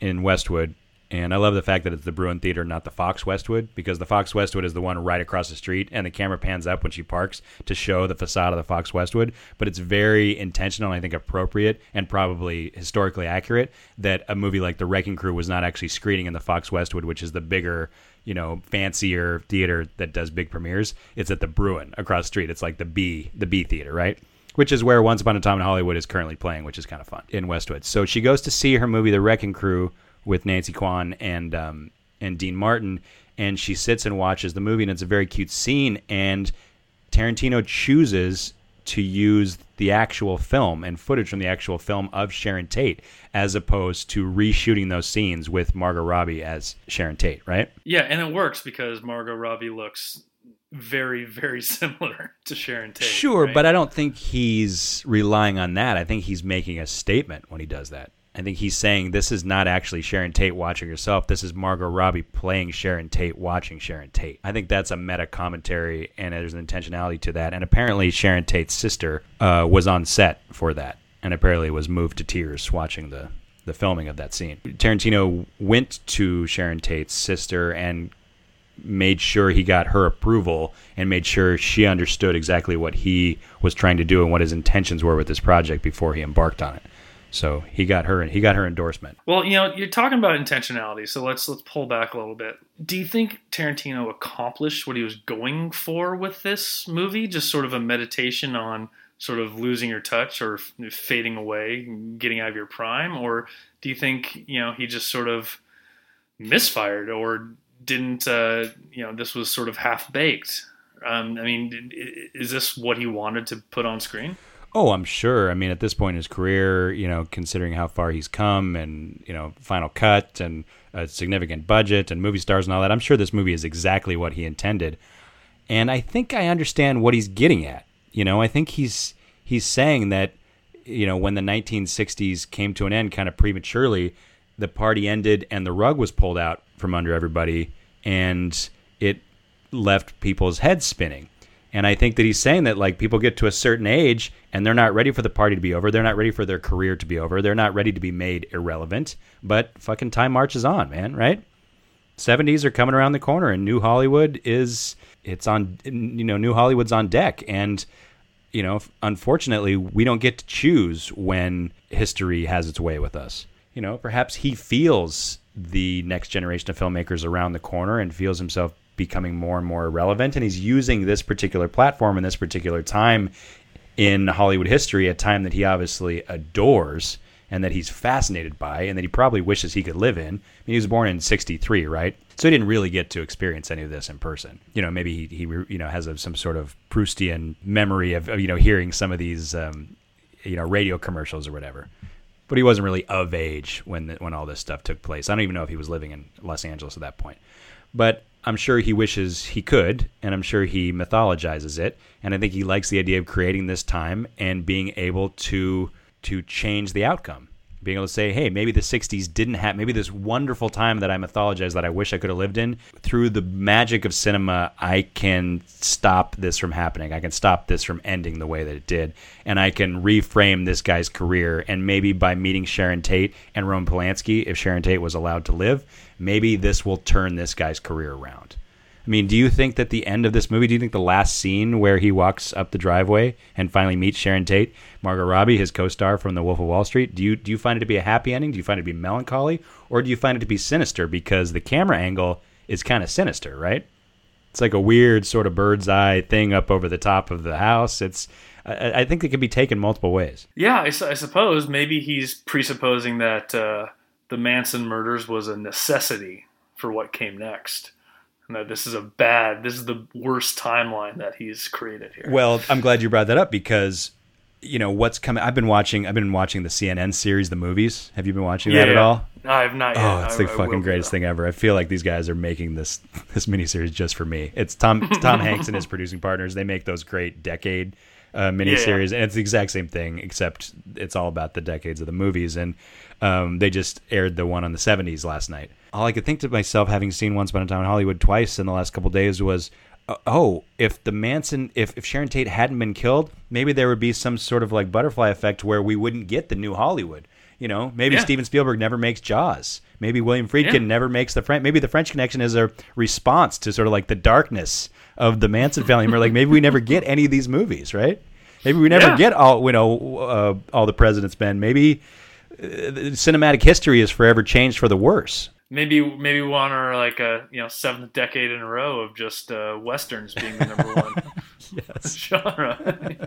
in Westwood and I love the fact that it's the Bruin Theater, not the Fox Westwood, because the Fox Westwood is the one right across the street, and the camera pans up when she parks to show the facade of the Fox Westwood. But it's very intentional, and I think appropriate, and probably historically accurate that a movie like The Wrecking Crew was not actually screening in the Fox Westwood, which is the bigger, you know, fancier theater that does big premieres. It's at the Bruin across the street. It's like the B, the B theater, right? which is where Once Upon a Time in Hollywood is currently playing, which is kind of fun in Westwood. So she goes to see her movie The Wrecking Crew with Nancy Kwan and um, and Dean Martin, and she sits and watches the movie, and it's a very cute scene. And Tarantino chooses to use the actual film and footage from the actual film of Sharon Tate, as opposed to reshooting those scenes with Margot Robbie as Sharon Tate, right? yeah and it works because margot robbie looks very very similar to sharon tate Sure, right? but I don't think he's relying on that. I think he's making a statement when he does that. I think he's saying this is not actually Sharon Tate watching herself. This is Margot Robbie playing Sharon Tate watching Sharon Tate. I think that's a meta commentary, and there's an intentionality to that. And apparently, Sharon Tate's sister uh, was on set for that, and apparently was moved to tears watching the the filming of that scene. Tarantino went to Sharon Tate's sister and made sure he got her approval and made sure she understood exactly what he was trying to do and what his intentions were with this project before he embarked on it. So he got her he got her endorsement. Well, you know, you're talking about intentionality, so let's let's pull back a little bit. Do you think Tarantino accomplished what he was going for with this movie? Just sort of a meditation on sort of losing your touch or fading away, getting out of your prime, or do you think you know he just sort of misfired or didn't? Uh, you know, this was sort of half baked. Um, I mean, is this what he wanted to put on screen? Oh, I'm sure. I mean, at this point in his career, you know, considering how far he's come and, you know, Final Cut and a significant budget and movie stars and all that, I'm sure this movie is exactly what he intended. And I think I understand what he's getting at. You know, I think he's he's saying that, you know, when the 1960s came to an end kind of prematurely, the party ended and the rug was pulled out from under everybody and it left people's heads spinning. And I think that he's saying that like people get to a certain age and they're not ready for the party to be over. They're not ready for their career to be over. They're not ready to be made irrelevant. But fucking time marches on, man, right? 70s are coming around the corner and New Hollywood is it's on you know, New Hollywood's on deck and you know, unfortunately, we don't get to choose when history has its way with us. You know, perhaps he feels the next generation of filmmakers around the corner and feels himself becoming more and more irrelevant. And he's using this particular platform and this particular time in Hollywood history, a time that he obviously adores and that he's fascinated by and that he probably wishes he could live in. I mean, he was born in 63, right? So he didn't really get to experience any of this in person. You know, maybe he, he you know, has a, some sort of Proustian memory of, of, you know, hearing some of these, um, you know, radio commercials or whatever. But he wasn't really of age when the, when all this stuff took place. I don't even know if he was living in Los Angeles at that point. But I'm sure he wishes he could, and I'm sure he mythologizes it. And I think he likes the idea of creating this time and being able to to change the outcome. Being able to say, hey, maybe the 60s didn't have, maybe this wonderful time that I mythologize that I wish I could have lived in, through the magic of cinema, I can stop this from happening. I can stop this from ending the way that it did. And I can reframe this guy's career. And maybe by meeting Sharon Tate and Roman Polanski, if Sharon Tate was allowed to live, maybe this will turn this guy's career around. I mean, do you think that the end of this movie, do you think the last scene where he walks up the driveway and finally meets Sharon Tate, Margot Robbie, his co-star from The Wolf of Wall Street, do you do you find it to be a happy ending? Do you find it to be melancholy, or do you find it to be sinister because the camera angle is kind of sinister, right? It's like a weird sort of bird's eye thing up over the top of the house. It's I, I think it could be taken multiple ways. Yeah, I, I suppose maybe he's presupposing that uh, the Manson murders was a necessity for what came next and that this is a bad, this is the worst timeline that he's created here. Well, I'm glad you brought that up because you know what's coming. I've been watching. I've been watching the CNN series, the movies. Have you been watching yeah, that at all? No, I have not. Yet. Oh, it's the I, fucking I greatest thing ever. I feel like these guys are making this this miniseries just for me. It's Tom Tom Hanks and his producing partners. They make those great decade uh, miniseries, yeah, yeah. and it's the exact same thing except it's all about the decades of the movies. And um, they just aired the one on the '70s last night all I could think to myself, having seen Once Upon a Time in Hollywood twice in the last couple days, was, uh, oh, if the Manson, if, if Sharon Tate hadn't been killed, maybe there would be some sort of like butterfly effect where we wouldn't get the new Hollywood. You know, maybe yeah. Steven Spielberg never makes Jaws. Maybe William Friedkin yeah. never makes the French. Maybe the French Connection is a response to sort of like the darkness of the Manson family. We're like, maybe we never get any of these movies, right? Maybe we never yeah. get all you know uh, all the president's men. Maybe cinematic history is forever changed for the worse maybe maybe one or like a you know seventh decade in a row of just uh, westerns being the number one yes. genre.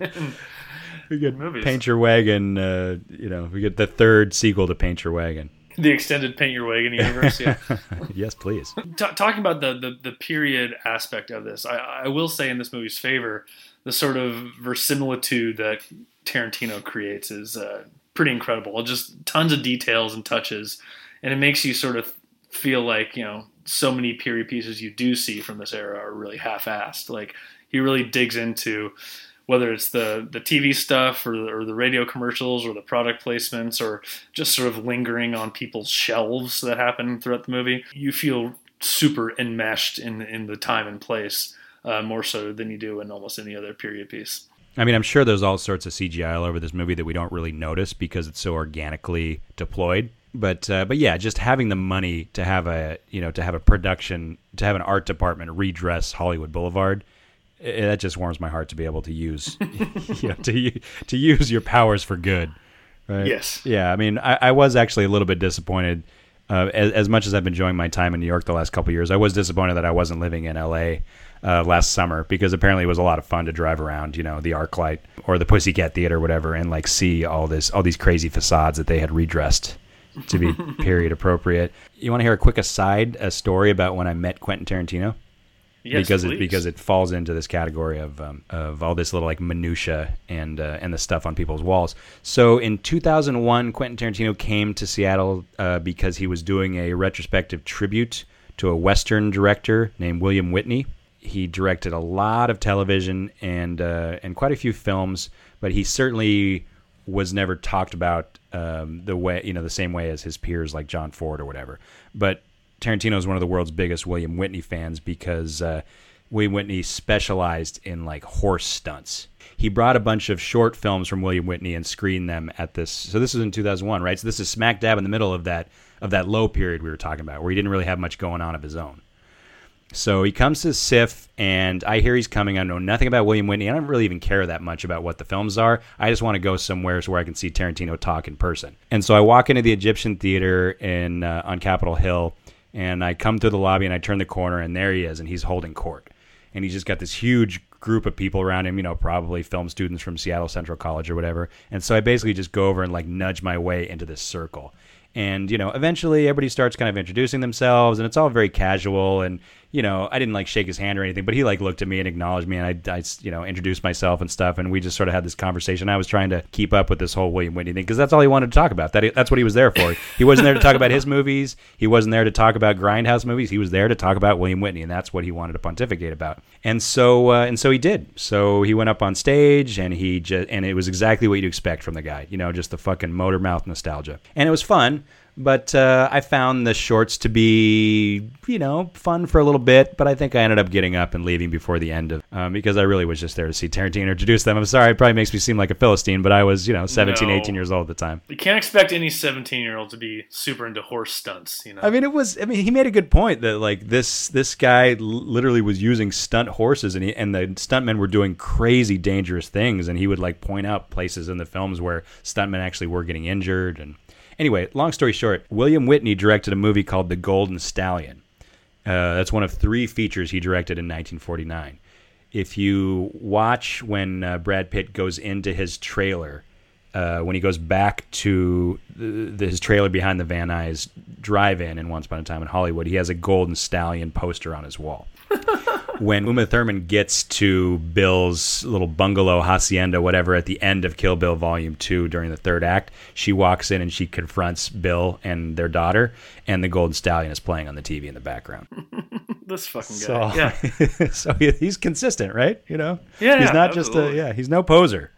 we get movies. Paint Your Wagon. Uh, you know, we get the third sequel to Paint Your Wagon. The extended Paint Your Wagon universe. Yeah. yes, please. T- talking about the, the, the period aspect of this, I, I will say in this movie's favor, the sort of verisimilitude that Tarantino creates is uh, pretty incredible. Just tons of details and touches, and it makes you sort of feel like you know so many period pieces you do see from this era are really half-assed. Like he really digs into whether it's the the TV stuff or the, or the radio commercials or the product placements or just sort of lingering on people's shelves that happen throughout the movie. You feel super enmeshed in in the time and place uh, more so than you do in almost any other period piece. I mean, I'm sure there's all sorts of CGI all over this movie that we don't really notice because it's so organically deployed but uh, but yeah, just having the money to have a you know to have a production to have an art department redress Hollywood Boulevard, it, that just warms my heart to be able to use you know, to to use your powers for good Right? Yes. Yeah, I mean, I, I was actually a little bit disappointed. Uh, as, as much as I've been enjoying my time in New York the last couple of years, I was disappointed that I wasn't living in LA uh, last summer because apparently it was a lot of fun to drive around, you know, the ArcLight or the Pussycat Theater, or whatever, and like see all this, all these crazy facades that they had redressed to be period appropriate. You want to hear a quick aside, a story about when I met Quentin Tarantino? Yes, because please. it because it falls into this category of um, of all this little like minutia and uh, and the stuff on people's walls. So in 2001, Quentin Tarantino came to Seattle uh, because he was doing a retrospective tribute to a Western director named William Witney. He directed a lot of television and uh, and quite a few films, but he certainly was never talked about um, the way you know the same way as his peers like John Ford or whatever. But Tarantino is one of the world's biggest William Witney fans because uh, William Witney specialized in like horse stunts. He brought a bunch of short films from William Witney and screened them at this. So this was in 2001, right? So this is smack dab in the middle of that of that low period we were talking about, where he didn't really have much going on of his own. So he comes to SIFF, and I hear he's coming. I know nothing about William Witney. I don't really even care that much about what the films are. I just want to go somewhere where I can see Tarantino talk in person. And so I walk into the Egyptian Theater in uh, on Capitol Hill, and I come through the lobby, and I turn the corner, and there he is, and he's holding court, and he's just got this huge group of people around him, you know, probably film students from Seattle Central College or whatever. And so I basically just go over and like nudge my way into this circle. And, you know, eventually everybody starts kind of introducing themselves and it's all very casual. And, you know, I didn't like shake his hand or anything, but he like looked at me and acknowledged me. And I, I you know, introduced myself and stuff. And we just sort of had this conversation. I was trying to keep up with this whole William Witney thing because that's all he wanted to talk about. That That's what he was there for. He wasn't there to talk about his movies. He wasn't there to talk about Grindhouse movies. He was there to talk about William Witney. And that's what he wanted to pontificate about. And so, uh, and so he did. So he went up on stage and he just, and it was exactly what you'd expect from the guy, you know, just the fucking motor mouth nostalgia. And it was fun. But uh, I found the shorts to be, you know, fun for a little bit. But I think I ended up getting up and leaving before the end of um, because I really was just there to see Tarantino introduce them. I'm sorry, it probably makes me seem like a philistine, but I was, you know, 17, No. 18 years old at the time. You can't expect any 17 year old to be super into horse stunts, you know. I mean, it was. I mean, he made a good point that like this this guy literally was using stunt horses, and he and the stuntmen were doing crazy dangerous things, and he would like point out places in the films where stuntmen actually were getting injured. And anyway, long story short, William Witney directed a movie called The Golden Stallion. Uh, that's one of three features he directed in 1949. If you watch when uh, Brad Pitt goes into his trailer, uh, when he goes back to the, the, his trailer behind the Van Nuys drive-in in Once Upon a Time in Hollywood, he has a golden stallion poster on his wall. when Uma Thurman gets to Bill's little bungalow hacienda, whatever, at the end of Kill Bill Volume Two during the third act, she walks in and she confronts Bill and their daughter, and the golden stallion is playing on the TV in the background. this fucking So, guy. Yeah. so he's consistent, right? You know, Yeah, he's yeah, not just a yeah, he's no poser.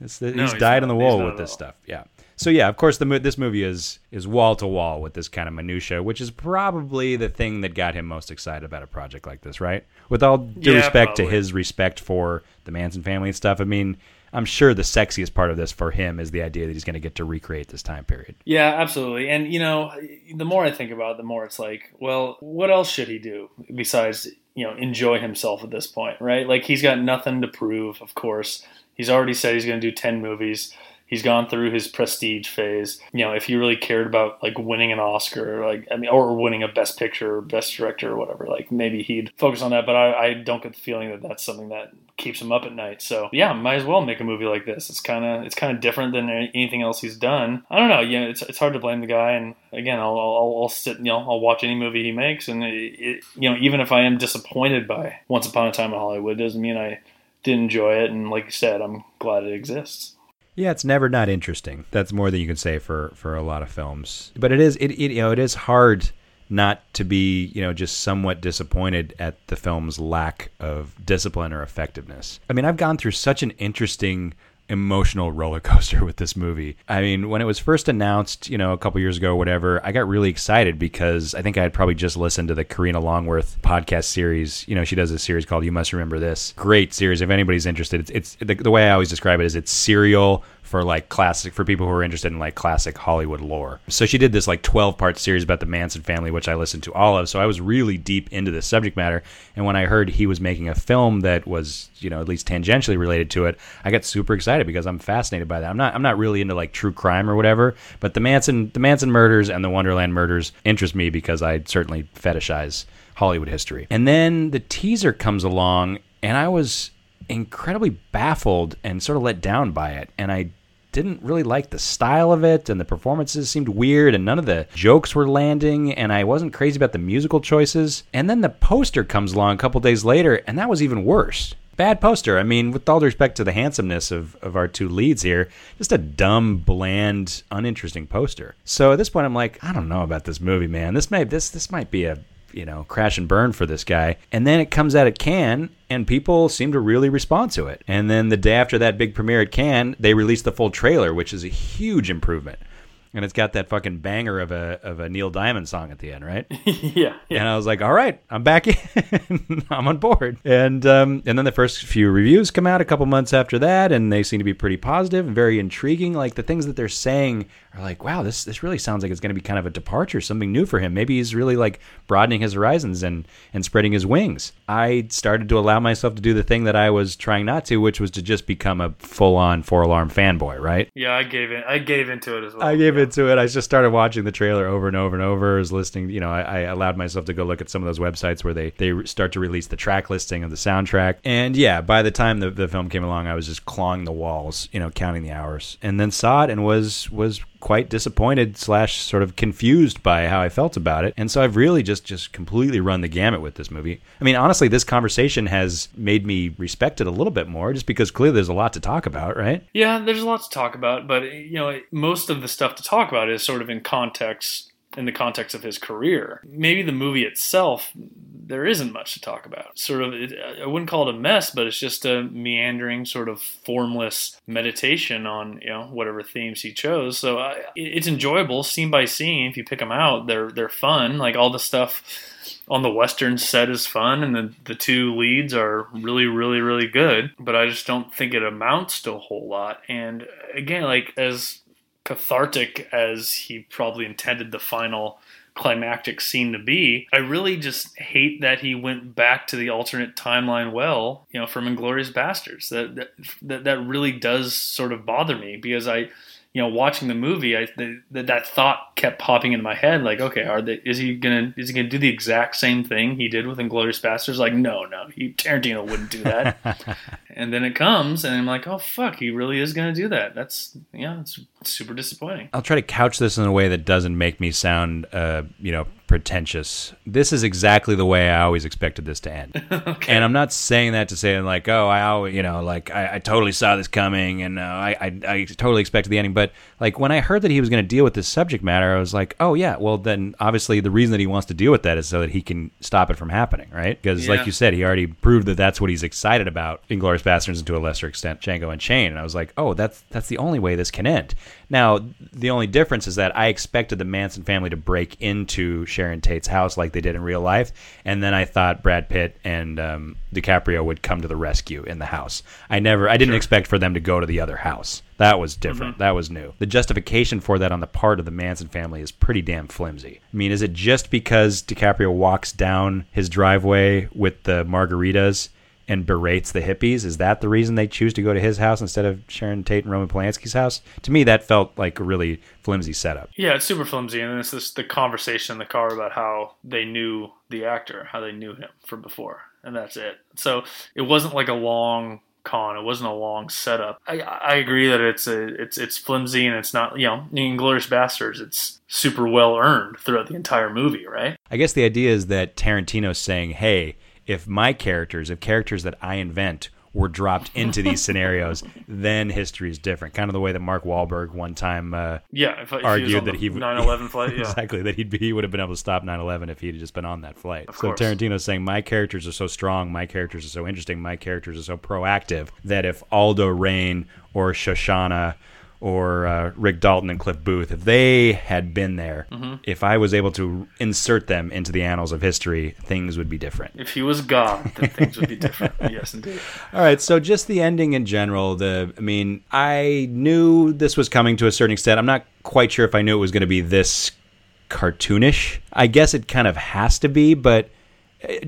It's the, No, he's he's died not. on the wall with this all. stuff. Yeah. So yeah, of course, the mo- this movie is is wall to wall with this kind of minutia, which is probably the thing that got him most excited about a project like this, right? With all due Yeah, respect to his respect for the Manson family and stuff, I mean, I'm sure the sexiest part of this for him is the idea that he's going to get to recreate this time period. Yeah, absolutely. And you know, the more I think about it, the more it's like, well, what else should he do besides, you know, enjoy himself at this point, right? Like he's got nothing to prove, of course. He's already said he's going to do 10 movies. He's gone through his prestige phase. You know, if he really cared about like winning an Oscar, like I mean, or winning a Best Picture or Best Director or whatever, like maybe he'd focus on that. But I, I don't get the feeling that that's something that keeps him up at night. So yeah, might as well make a movie like this. It's kind of it's kind of different than anything else he's done. I don't know. Yeah, it's it's hard to blame the guy. And again, I'll I'll, I'll sit you know I'll watch any movie he makes, and it, it, you know even if I am disappointed by Once Upon a Time in Hollywood, doesn't mean I didn't enjoy it. And like you said, I'm glad it exists. Yeah, it's never not interesting. That's more than you can say for for a lot of films. But it is it, it you know it is hard not to be you know just somewhat disappointed at the film's lack of discipline or effectiveness. I mean, I've gone through such an interesting emotional roller coaster with this movie. I mean, when it was first announced, you know, a couple years ago, whatever, I got really excited because I think I had probably just listened to the Karina Longworth podcast series. You know, she does a series called "You Must Remember This." Great series. If anybody's interested, it's, it's the, the way I always describe it is it's serial for like classic for people who are interested in like classic Hollywood lore. So she did this like 12 part series about the Manson family, which I listened to all of. So I was really deep into this subject matter. And when I heard he was making a film that was, you know, at least tangentially related to it, I got super excited because I'm fascinated by that. I'm not I'm not really into like true crime or whatever, but the Manson the Manson murders and the Wonderland murders interest me because I certainly fetishize Hollywood history. And then the teaser comes along and I was incredibly baffled and sort of let down by it. And I didn't really like the style of it, and the performances seemed weird, and none of the jokes were landing, and I wasn't crazy about the musical choices. And then the poster comes along a couple days later, and that was even worse. Bad poster. I mean, with all respect to the handsomeness of, of our two leads here, just a dumb, bland, uninteresting poster. So at this point, I'm like, I don't know about this movie, man. This may this this might be a you know, crash and burn for this guy. And then it comes out at Cannes, and people seem to really respond to it. And then the day after that big premiere at Cannes, they released the full trailer, which is a huge improvement. And it's got that fucking banger of a of a Neil Diamond song at the end, right? yeah, yeah, And I was like, all right, I'm back in. I'm on board. And um, and then the first few reviews come out a couple months after that, and they seem to be pretty positive and very intriguing. Like the things that they're saying are like, wow, this this really sounds like it's going to be kind of a departure, something new for him. Maybe he's really like broadening his horizons and and spreading his wings. I started to allow myself to do the thing that I was trying not to, which was to just become a full on four alarm fanboy, right? Yeah, I gave in. I gave into it as well. I gave. Into it. I just started watching the trailer over and over and over. I was listening, you know, I, I allowed myself to go look at some of those websites where they they start to release the track listing of the soundtrack. And yeah, by the time the, the film came along, I was just clawing the walls, you know, counting the hours, and then saw it and was was quite disappointed slash sort of confused by how I felt about it. And so I've really just just completely run the gamut with this movie. I mean, honestly, this conversation has made me respect it a little bit more just because clearly there's a lot to talk about, right? Yeah, there's a lot to talk about, but you know, most of the stuff to talk about is sort of in context in the context of his career. Maybe the movie itself there isn't much to talk about. Sort of, it, I wouldn't call it a mess, but it's just a meandering, sort of formless meditation on you know whatever themes he chose. So uh, it's enjoyable, scene by scene. If you pick them out, they're they're fun. Like all the stuff on the western set is fun, and the the two leads are really, really, really good. But I just don't think it amounts to a whole lot. And again, like as cathartic as he probably intended the final climactic scene to be. I really just hate that he went back to the alternate timeline well, you know, from Inglourious Basterds. That that that really does sort of bother me because I you know, watching the movie, I the, that thought kept popping into my head. Like, okay, are they? Is he gonna? Is he gonna do the exact same thing he did with Inglourious Basterds? Like, no, no, he, Tarantino wouldn't do that. and then it comes, and I'm like, oh fuck, he really is gonna do that. That's yeah, it's super disappointing. I'll try to couch this in a way that doesn't make me sound, uh, you know, pretentious. This is exactly the way I always expected this to end. okay. And I'm not saying that to say like, oh, I always, you know, like I, I totally saw this coming and uh, I, I, I totally expected the ending. But like when I heard that he was going to deal with this subject matter, I was like, oh yeah, well then obviously the reason that he wants to deal with that is so that he can stop it from happening, right? Because yeah. like you said, he already proved that that's what he's excited about. Inglourious Basterds and to a lesser extent Django Chain. And I was like, oh, that's that's the only way this can end. Now the only difference is that I expected the Manson family to break into Sharon Tate's house like they did in real life, and then I thought Brad Pitt and um, DiCaprio would come to the rescue in the house. I never, I didn't sure. expect for them to go to the other house. That was different. Mm-hmm. That was new. The justification for that on the part of the Manson family is pretty damn flimsy. I mean, is it just because DiCaprio walks down his driveway with the margaritas and berates the hippies. Is that the reason they choose to go to his house instead of Sharon Tate and Roman Polanski's house? To me, that felt like a really flimsy setup. Yeah, it's super flimsy, and it's just the conversation in the car about how they knew the actor, how they knew him from before, and that's it. So it wasn't like a long con. It wasn't a long setup. I, I agree that it's a it's it's flimsy and it's not you know Inglourious Basterds. It's super well earned throughout the entire movie, right? I guess the idea is that Tarantino's saying, "Hey, if my characters, if characters that I invent were dropped into these scenarios, then history is different. Kind of the way that Mark Wahlberg one time uh, yeah if, if argued he that he 9/11 flight yeah. exactly that he'd be, he would have been able to stop 9/11 if he had just been on that flight. Of so course. Tarantino's saying my characters are so strong, my characters are so interesting, my characters are so proactive that if Aldo Raine or Shosanna or uh, Rick Dalton and Cliff Booth, if they had been there, Mm-hmm. if I was able to insert them into the annals of history, things would be different. If he was gone, then things would be different. yes, indeed. All right, so just the ending in general. The, I mean, I knew this was coming to a certain extent. I'm not quite sure if I knew it was going to be this cartoonish. I guess it kind of has to be, but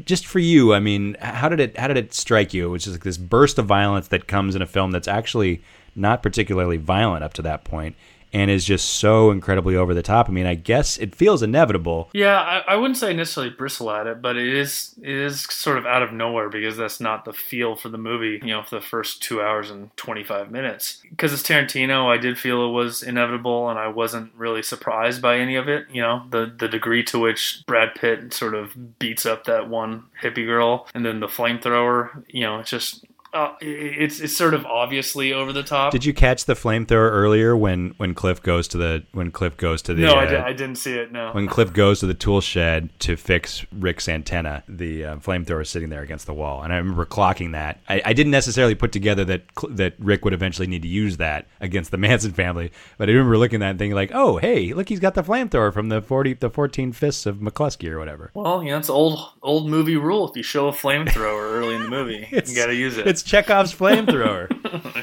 just for you, I mean, how did it how did it strike you? It was just like this burst of violence that comes in a film that's actually not particularly violent up to that point, and is just so incredibly over the top. I mean, I guess it feels inevitable. Yeah, I, I wouldn't say necessarily bristle at it, but it is it is sort of out of nowhere because that's not the feel for the movie. You know, for the first two hours and twenty five minutes. Because it's Tarantino, I did feel it was inevitable, and I wasn't really surprised by any of it. You know, the the degree to which Brad Pitt sort of beats up that one hippie girl, and then the flamethrower. You know, it's just. Uh, it's it's sort of obviously over the top. Did you catch the flamethrower earlier when when Cliff goes to the when Cliff goes to the no, I, uh, did, I didn't see it. No. when Cliff goes to the tool shed to fix Rick's antenna, the uh, flamethrower is sitting there against the wall, and I remember clocking that. I, I didn't necessarily put together that that Rick would eventually need to use that against the Manson family, but I remember looking at that and thinking like, "Oh, hey, look, he's got the flamethrower from the forty the fourteen fists of McCluskey or whatever." Well, you know, it's old old movie rule. If you show a flamethrower early in the movie, you got to use it. It's Chekhov's flamethrower.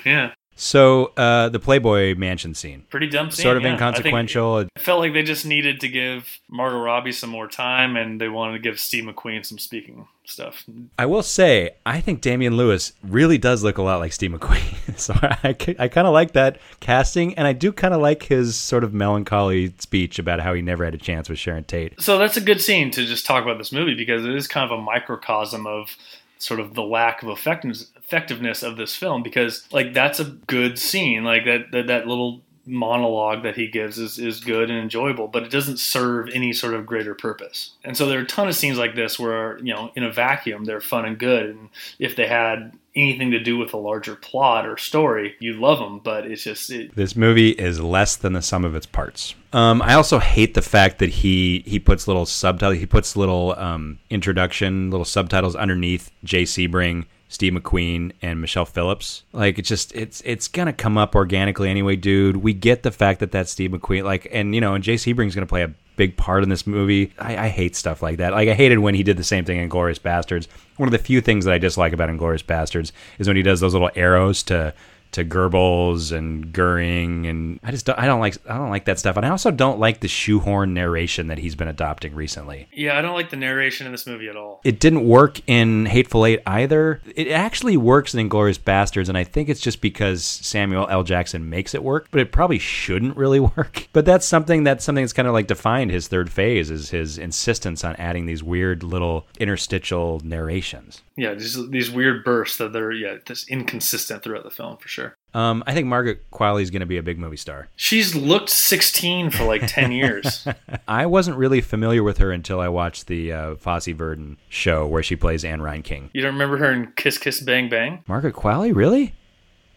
yeah, so uh, the Playboy Mansion scene, pretty dumb scene. sort of yeah. inconsequential. It felt like they just needed to give Margot Robbie some more time, and they wanted to give Steve McQueen some speaking stuff. I will say, I think Damian Lewis really does look a lot like Steve McQueen. so I, I kind of like that casting, and I do kind of like his sort of melancholy speech about how he never had a chance with Sharon Tate. So that's a good scene to just talk about this movie because it is kind of a microcosm of sort of the lack of effectiveness effectiveness of this film because like that's a good scene like that that, that little monologue that he gives is, is good and enjoyable, but it doesn't serve any sort of greater purpose. And so there are a ton of scenes like this where, you know, in a vacuum, they're fun and good. And if they had anything to do with a larger plot or story, you'd love them, but it's just. It, This movie is less than the sum of its parts. Um, I also hate the fact that he he puts little subtitles, he puts little um, introduction, little subtitles underneath Jay Sebring, Steve McQueen, and Michelle Phillips. Like it's just it's it's gonna come up organically anyway, dude. We get the fact that that's Steve McQueen, like, and you know, and Jay Sebring's gonna play a big part in this movie. I, I hate stuff like that. Like I hated when he did the same thing in Glorious Bastards. One of the few things that I dislike about Inglourious Basterds is when he does those little arrows to to Goebbels and Goering, and I just don't, I don't like I don't like that stuff, and I also don't like the shoehorn narration that he's been adopting recently. yeah, I don't like the narration in this movie at all. It didn't work in Hateful Eight either. It actually works in Inglourious Basterds, and I think it's just because Samuel L. Jackson makes it work, but it probably shouldn't really work. But that's something that's something that's kind of like defined his third phase is his insistence on adding these weird little interstitial narrations. Yeah, these, these weird bursts that they're, yeah, just inconsistent throughout the film for sure. Um, I think Margaret Qualley is going to be a big movie star. She's looked 16 for like 10 years. I wasn't really familiar with her until I watched the uh, Fosse Verdon show where she plays Ann Reinking. You don't remember her in Kiss Kiss Bang Bang? Margaret Qualley, really?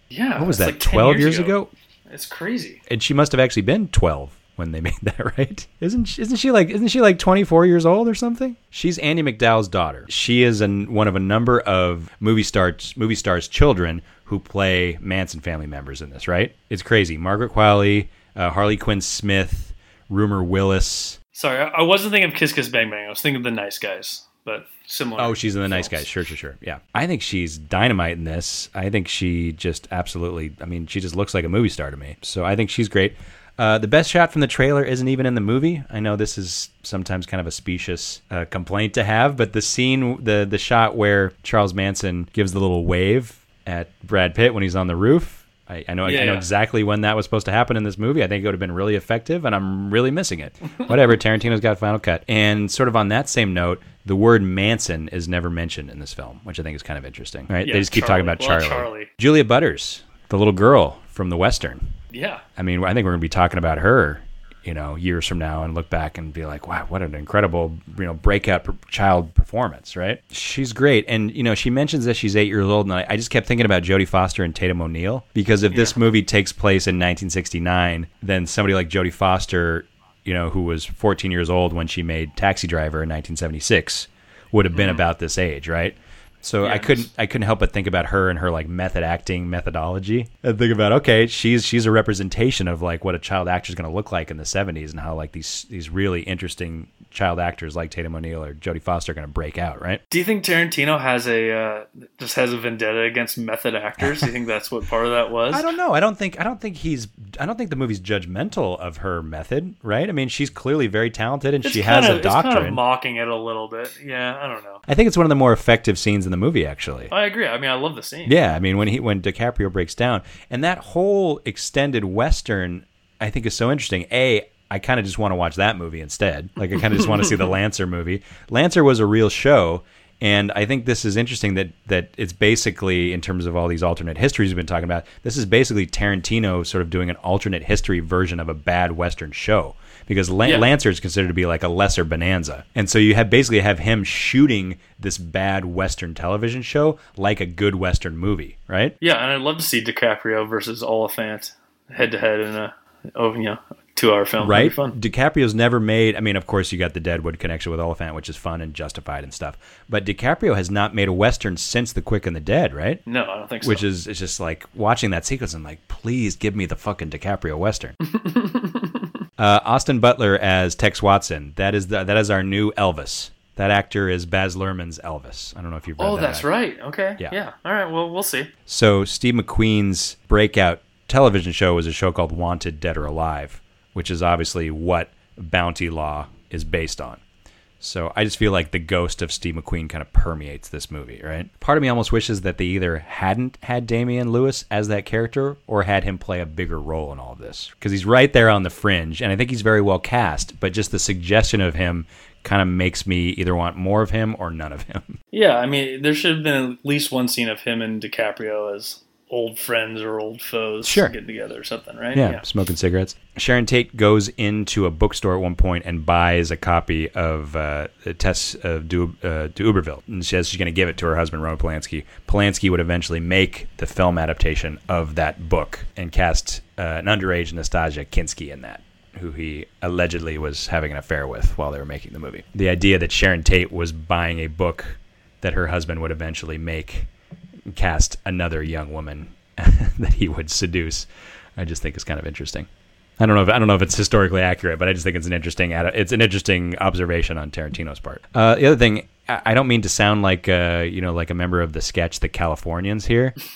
Yeah. What was that? like Twelve years ago? It's crazy. And she must have actually been twelve when they made that, right? Isn't she, isn't she like isn't she like twenty four years old or something? She's Andie MacDowell's daughter. She is an, one of a number of movie stars movie stars' children who play Manson family members in this. Right? It's crazy. Margaret Qualley, uh, Harley Quinn Smith, Rumer Willis. Sorry, I I wasn't thinking of Kiss Kiss Bang Bang. I was thinking of the nice guys, but similar. Oh, she's in the Nice. Guys. Sure, sure, sure. Yeah. I think she's dynamite in this. I think she just absolutely, I mean, she just looks like a movie star to me. So I think she's great. Uh, the best shot from the trailer isn't even in the movie. I know this is sometimes kind of a specious uh, complaint to have, but the scene, the the shot where Charles Manson gives the little wave at Brad Pitt when he's on the roof. I, I know Yeah, I know yeah. exactly when that was supposed to happen in this movie. I think it would have been really effective, and I'm really missing it. Whatever, Tarantino's got final cut. And sort of on that same note, the word Manson is never mentioned in this film, which I think is kind of interesting. Right? Yeah, they just keep Charlie. talking about Well, Charlie. Charlie. Julia Butters, the little girl from the western. Yeah. I mean, I think we're going to be talking about her, you know, years from now and look back and be like, wow, what an incredible, you know, breakout per- child performance, right? She's great. And, you know, she mentions that she's eight years old. And I, I just kept thinking about Jodie Foster and Tatum O'Neal because if this movie takes place in 1969, then somebody like Jodie Foster, you know, who was 14 years old when she made Taxi Driver in 1976, would have been mm-hmm. about this age, right? So I couldn't I couldn't help but think about her and her like method acting methodology. And think about okay, she's she's a representation of like what a child actor is going to look like in the 70s and how like these these really interesting child actors like Tatum O'Neal or Jodie Foster are going to break out, right? Do you think Tarantino has a uh, just has a vendetta against method actors? Do you think that's what part of that was? I don't know. I don't think I don't think he's I don't think the movie's judgmental of her method, right? I mean, she's clearly very talented and It's she has of, a It's kind doctrine. of mocking it a little bit. Yeah, I don't know. I think it's one of the more effective scenes in the movie actually. I agree. I mean, I love the scene. Yeah, I mean when he when DiCaprio breaks down and that whole extended western I think is so interesting. A I kind of just want to watch that movie instead. Like I kind of just want to see the Lancer movie. Lancer was a real show and I think this is interesting that that it's basically in terms of all these alternate histories we've been talking about. This is basically Tarantino sort of doing an alternate history version of a bad western show because Lan- Yeah. Lancer is considered to be like a lesser Bonanza, and so you have basically have him shooting this bad western television show like a good western movie, right? Yeah, and I'd love to see DiCaprio versus Olyphant head to head in a oh you know two hour film. Right? fun. DiCaprio's never made. I mean, of course, you got the Deadwood connection with Olyphant, which is fun and justified and stuff. But DiCaprio has not made a western since The Quick and the Dead, right? No, I don't think so. Which is it's just like watching that sequence. I'm like, please give me the fucking DiCaprio western. uh, Austin Butler as Tex Watson. That is the, that is our new Elvis. That actor is Baz Luhrmann's Elvis. I don't know if you've read oh, that. that's right. Okay. Yeah. Yeah. All right. Well, we'll see. So Steve McQueen's breakout television show was a show called Wanted Dead or Alive, which is obviously what Bounty Law is based on. So I just feel like the ghost of Steve McQueen kind of permeates this movie, right? Part of me almost wishes that they either hadn't had Damian Lewis as that character or had him play a bigger role in all this. Because he's right there on the fringe, and I think he's very well cast, but just the suggestion of him kind of makes me either want more of him or none of him. Yeah, I mean, there should have been at least one scene of him and DiCaprio as old friends or old foes Sure. getting together or something, right? Yeah, smoking cigarettes. Sharon Tate goes into a bookstore at one point and buys a copy of uh, Tess of Du, uh, Uberville, and she says she's going to give it to her husband, Roman Polanski. Polanski would eventually make the film adaptation of that book and cast uh, an underage Nastassja Kinski in that. Who he allegedly was having an affair with while they were making the movie. The idea that Sharon Tate was buying a book that her husband would eventually make cast another young woman that he would seduce, I just think is kind of interesting. I don't know if I don't know if it's historically accurate, but I just think it's an interesting it's an interesting observation on Tarantino's part. Uh, the other thing, I I don't mean to sound like uh, you know like a member of the sketch The Californians here.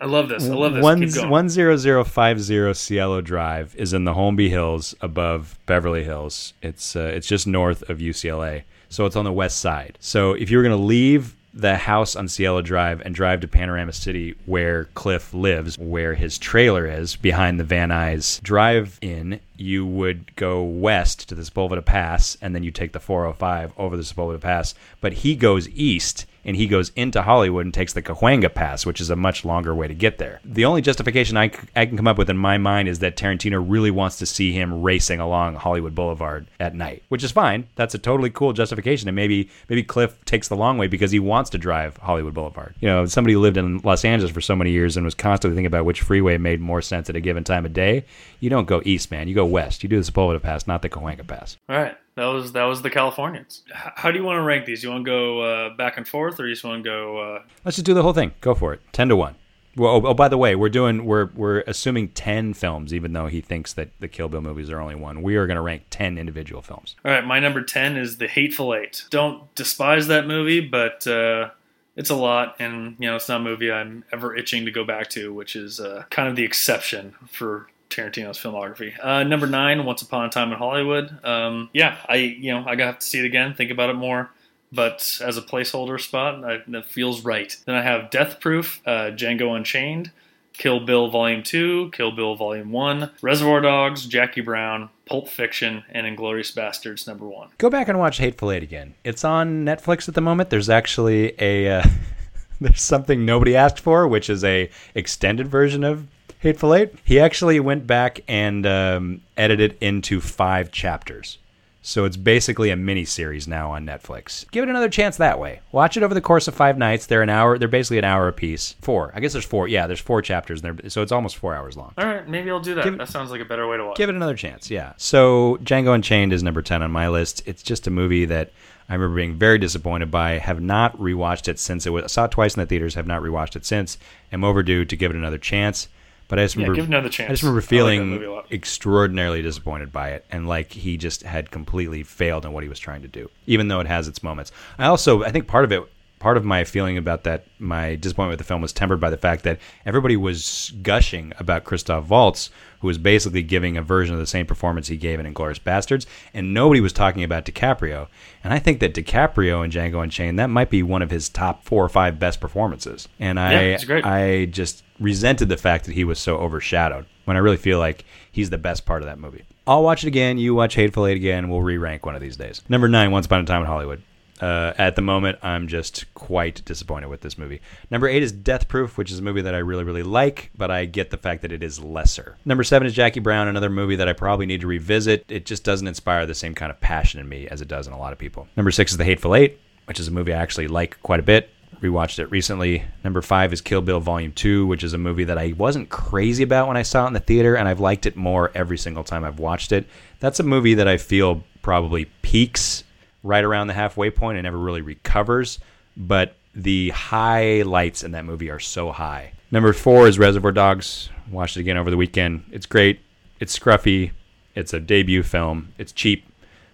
I love this. I love this. One Keep going. one zero zero five zero Cielo Drive is in the Holmby Hills above Beverly Hills. It's uh, it's just north of UCLA, so it's on the west side. So if you were going to leave the house on Cielo Drive and drive to Panorama City, where Cliff lives, where his trailer is behind the Van Nuys drive-in, you would go west to the Sepulveda Pass, and then you take the 405 over the Sepulveda Pass. But he goes east and he goes into Hollywood and takes the Cahuenga Pass, which is a much longer way to get there. The only justification I, c- I can come up with in my mind is that Tarantino really wants to see him racing along Hollywood Boulevard at night, which is fine. That's a totally cool justification, and maybe maybe Cliff takes the long way because he wants to drive Hollywood Boulevard. You know, somebody who lived in Los Angeles for so many years and was constantly thinking about which freeway made more sense at a given time of day. You don't go east, man. You go west. You do the Sepulveda Pass, not the Cahuenga Pass. All right, that was that was the Californians. How do you want to rank these? You want to go uh, back and forth, or you just want to go? Uh, Let's just do the whole thing. Go for it. Ten to one. Well, oh, oh, by the way, we're doing we're we're assuming ten films, even though he thinks that the Kill Bill movies are only one. We are going to rank ten individual films. all right, my number ten is The Hateful Eight. Don't despise that movie, but uh, it's a lot, and you know it's not a movie I'm ever itching to go back to, which is uh, kind of the exception for Tarantino's filmography. Uh, number nine, Once Upon a Time in Hollywood. Um, yeah, I you know I got to see it again, think about it more. But as a placeholder spot, I, that feels right. Then I have Death Proof, uh, Django Unchained, Kill Bill Volume 2, Kill Bill Volume 1, Reservoir Dogs, Jackie Brown, Pulp Fiction, and Inglourious Basterds number 1. Go back and watch Hateful Eight again. It's on Netflix at the moment. There's actually a uh, there's something nobody asked for, which is a extended version of Hateful Eight. He actually went back and um, edited into five chapters. So it's basically a mini series now on Netflix. Give it another chance that way. Watch it over the course of five nights. They're an hour. They're basically an hour apiece. Four. I guess there's four. Yeah, there's four chapters. There, so it's almost four hours long. All right, maybe I'll do that. Give that sounds like a better way to watch. Give it another chance. Yeah. So Django Unchained is number ten on my list. It's just a movie that I remember being very disappointed by. Have not rewatched it since it was. I saw it twice in the theaters. Have not rewatched it since. Am overdue to give it another chance. But I just Yeah, remember, give it another chance. I just remember like feeling lot. extraordinarily disappointed by it, and like he just had completely failed in what he was trying to do, even though it has its moments. I also, I think part of it, part of my feeling about that, my disappointment with the film was tempered by the fact that everybody was gushing about Christoph Waltz, who was basically giving a version of the same performance he gave in Inglourious Basterds, and nobody was talking about DiCaprio. And I think that DiCaprio in Django Unchained that might be one of his top four or five best performances. And I, Yeah, great. I just resented the fact that he was so overshadowed when I really feel like he's the best part of that movie. I'll watch it again. You watch Hateful Eight again. We'll re rank one of these days. Number nine, Once Upon a Time in Hollywood. Uh, at the moment, I'm just quite disappointed with this movie. Number eight is Death Proof, which is a movie that I really, really like, but I get the fact that it is lesser. Number seven is Jackie Brown, another movie that I probably need to revisit. It just doesn't inspire the same kind of passion in me as it does in a lot of people. Number six is The Hateful Eight, which is a movie I actually like quite a bit rewatched it recently. Number five is Kill Bill Volume 2, which is a movie that I wasn't crazy about when I saw it in the theater, and I've liked it more every single time I've watched it. That's a movie that I feel probably peaks right around the halfway point and never really recovers, but the highlights in that movie are so high. Number four is Reservoir Dogs. Watched it again over the weekend. It's great. It's scruffy. It's a debut film. It's cheap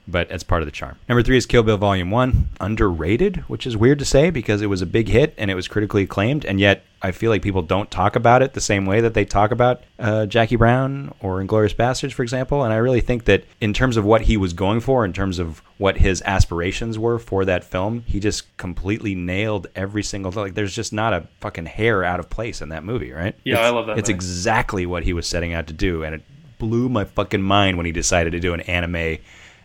but it's part of the charm. Number three is Kill Bill Volume 1. Underrated, which is weird to say because it was a big hit and it was critically acclaimed, and yet I feel like people don't talk about it the same way that they talk about uh, Jackie Brown or Inglourious Basterds, for example. And I really think that in terms of what he was going for, in terms of what his aspirations were for that film, he just completely nailed every single like. There's just not a fucking hair out of place in that movie, right? Yeah, It's- I love that It's movie. exactly what he was setting out to do, and it blew my fucking mind when he decided to do an anime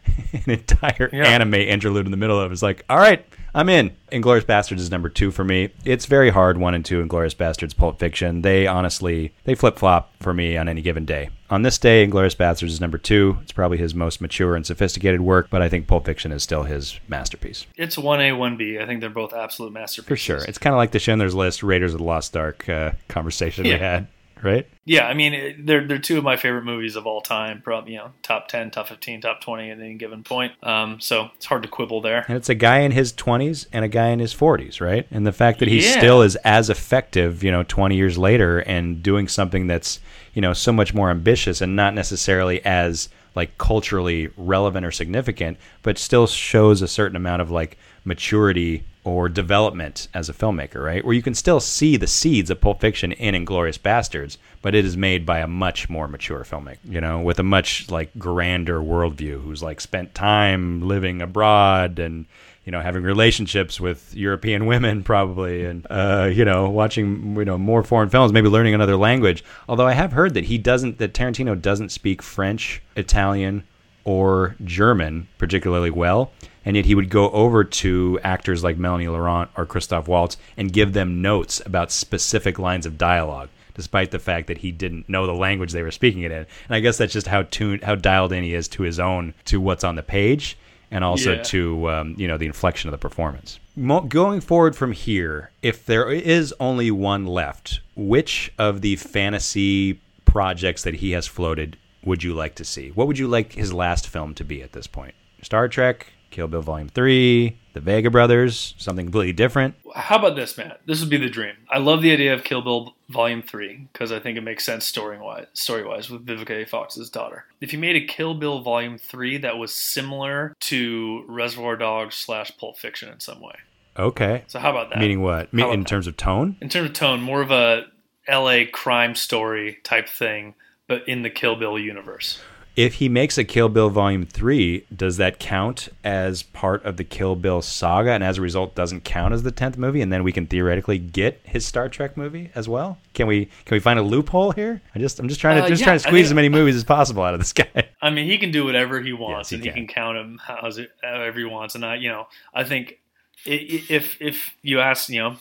an entire Yeah. anime interlude in the middle of it. It's like, all right, I'm in. Inglourious Basterds is number two for me. It's very hard, one and two, Inglourious Basterds, Pulp Fiction. They honestly, they flip flop for me on any given day. On this day, Inglourious Basterds is number two. It's probably his most mature and sophisticated work, but I think Pulp Fiction is still his masterpiece. It's one A, one B. I think they're both absolute masterpieces. For sure. It's kind of like the Schindler's List, Raiders of the Lost Ark uh, conversation we had, right? Yeah, I mean, they're they're two of my favorite movies of all time. Probably, you know, top ten, top fifteen, top twenty at any given point. Um, so it's hard to quibble there. And it's a guy in his 20s and a guy in his 40s, right? And the fact that he Yeah. still is as effective, you know, 20 years later and doing something that's, you know, so much more ambitious and not necessarily as like culturally relevant or significant, but still shows a certain amount of like maturity or development as a filmmaker, right? Where you can still see the seeds of Pulp Fiction in Inglourious Basterds, but it is made by a much more mature filmmaker, you know, with a much like grander worldview, who's like spent time living abroad and you know having relationships with European women probably, and uh, you know watching you know more foreign films, maybe learning another language. Although I have heard that he doesn't, that Tarantino doesn't speak French, Italian, or German particularly well, and yet he would go over to actors like Melanie Laurent or Christoph Waltz and give them notes about specific lines of dialogue, despite the fact that he didn't know the language they were speaking it in. And I guess that's just how tuned, how dialed in he is to his own, to what's on the page, and also Yeah. to um, you know the inflection of the performance. Mo- going forward from here, if there is only one left, which of the fantasy projects that he has floated would you like to see? What would you like his last film to be at this point? Star Trek, Kill Bill Volume 3, The Vega Brothers, something completely different? How about this, Matt? This would be the dream. I love the idea of Kill Bill Volume Three because I think it makes sense story wise, story wise, with Vivica A. Fox's daughter. If you made a Kill Bill Volume Three that was similar to Reservoir Dogs slash Pulp Fiction in some way. Okay. So how about that? Meaning what? Me- in that? terms of tone? in terms of tone, more of a L.A. crime story type thing, but in the Kill Bill universe. If he makes a Kill Bill Volume 3, does that count as part of the Kill Bill saga and as a result doesn't count as the 10th movie and then we can theoretically get his Star Trek movie as well? Can we can we find a loophole here? I just I'm just trying to Uh, just yeah, trying to I squeeze as many movies as possible out of this guy. I mean, he can do whatever he wants, he and can. he can count him however he wants. And I, you know, I think if if you ask, you know,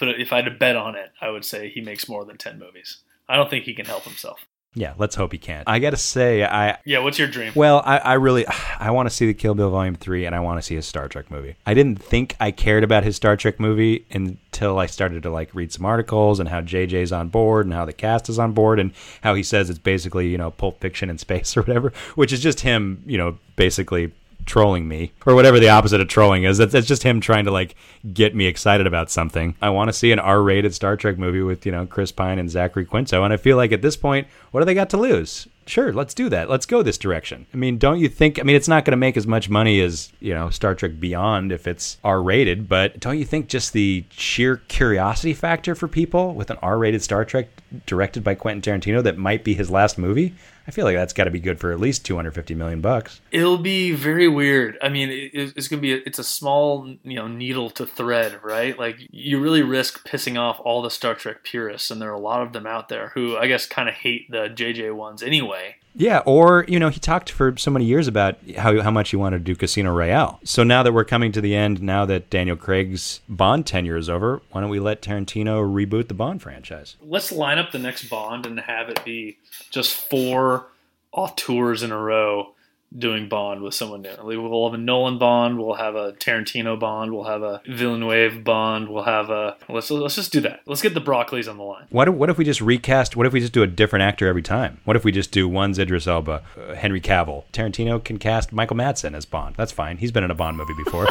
if I had to bet on it, I would say he makes more than ten movies. I don't think he can help himself. Yeah, let's hope he can't. I got to say, I Yeah, what's your dream? well, I, I really I want to see the Kill Bill Volume Three, and I want to see his Star Trek movie. I didn't think I cared about his Star Trek movie until I started to like read some articles and how JJ's on board and how the cast is on board and how he says it's basically you know Pulp Fiction in space or whatever, which is just him you know basically trolling me or whatever the opposite of trolling is. That's, that's just him trying to like get me excited about something. I want to see an R-rated Star Trek movie with you know Chris Pine and Zachary Quinto, and I feel like at this point, what do they got to lose? Sure, let's do that. Let's go this direction. I mean, don't you think? I mean, it's not going to make as much money as you know Star Trek Beyond if it's R-rated, but don't you think just the sheer curiosity factor for people with an R-rated Star Trek directed by Quentin Tarantino that might be his last movie? I feel like that's got to be good for at least 250 million bucks. It'll be very weird. I mean, it, it's going to be a, it's a small you know needle to thread, right? Like you really risk pissing off all the Star Trek purists, and there are a lot of them out there who I guess kind of hate the JJ ones anyway. Yeah, or you know, he talked for so many years about how how much he wanted to do Casino Royale. So now that we're coming to the end, now that Daniel Craig's Bond tenure is over, why don't we let Tarantino reboot the Bond franchise? Let's line up the next Bond and have it be just four auteurs in a row doing Bond with someone new. We'll have a Nolan Bond, we'll have a Tarantino Bond, we'll have a Villeneuve Bond, we'll have a let's let's just do that. Let's get the Broccoli's on the line. What if, what if we just recast? What if we just do a different actor every time? What if we just do one's Idris Elba, uh, Henry Cavill, Tarantino can cast Michael Madsen as Bond. That's fine. He's been in a Bond movie before.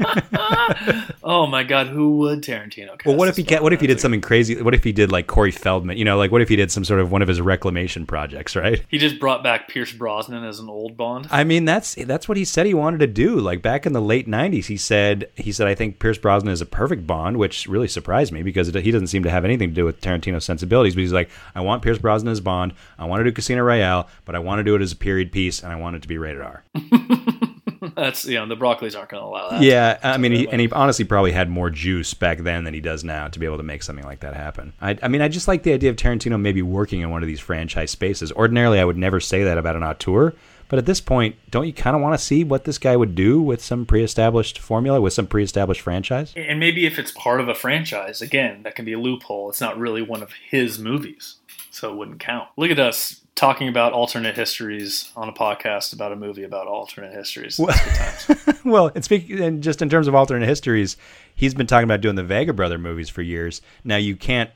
oh my God, who would Tarantino? Cast well, what if he ca- what if he did something crazy? What if he did like Corey Feldman? You know, like what if he did some sort of one of his reclamation projects, right? He just brought back Pierce Brosnan as an old Bond. I mean, that's that's what he said he wanted to do. Like back in the late '90s, he said he said I think Pierce Brosnan is a perfect Bond, which really surprised me because it, he doesn't seem to have anything to do with Tarantino's sensibilities. But he's like, I want Pierce Brosnan as Bond. I want to do Casino Royale, but I want to do it as a period piece, and I want it to be rated R. That's you know the Broccoli's aren't going to allow that. Yeah, I mean, he, and he honestly probably had more juice back then than he does now to be able to make something like that happen. I, I mean, I just like the idea of Tarantino maybe working in one of these franchise spaces. Ordinarily, I would never say that about an auteur, but at this point, don't you kind of want to see what this guy would do with some pre-established formula, with some pre-established franchise? And maybe if it's part of a franchise, again, that can be a loophole. It's not really one of his movies, so it wouldn't count. Look at us talking about alternate histories on a podcast about a movie about alternate histories. Times. well, and speak and just in terms of alternate histories, he's been talking about doing the Vega Brother movies for years. Now you can't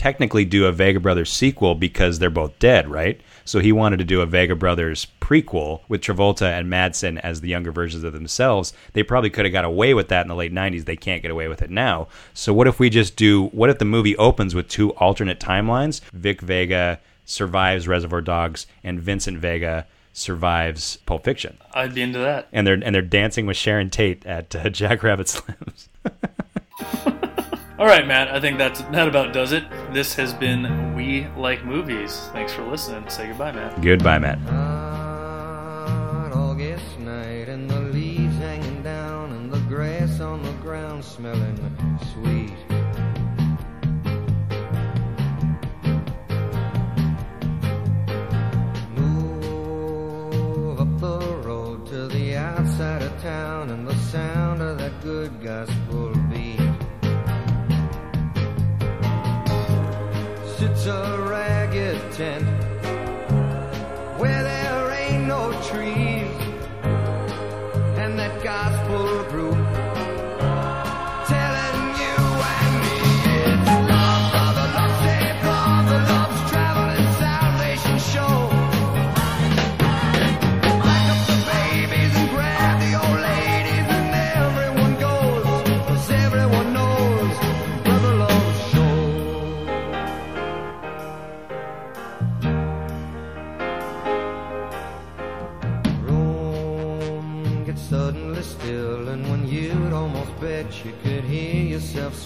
technically do a Vega Brothers sequel because they're both dead, right? So he wanted to do a Vega Brothers prequel with Travolta and Madsen as the younger versions of themselves. They probably could have got away with that in the late 90s. They can't get away with it now. So what if we just do what if the movie opens with two alternate timelines? Vic Vega survives Reservoir Dogs and Vincent Vega survives Pulp Fiction I'd be into that. and they're and they're dancing with Sharon Tate at uh, Jackrabbit Slims. All right, Matt. I think that's that about does it. This has been We Like Movies. Thanks for listening. Say goodbye, Matt. Goodbye, Matt. Hot August night and the leaves hanging down and the grass on the ground smelling sweet. Move up the road to the outside of town and the sound of that good gospel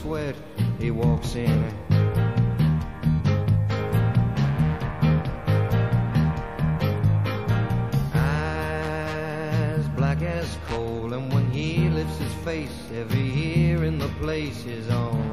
sweat, he walks in. Eyes black as coal, and when he lifts his face, every ear in the place is on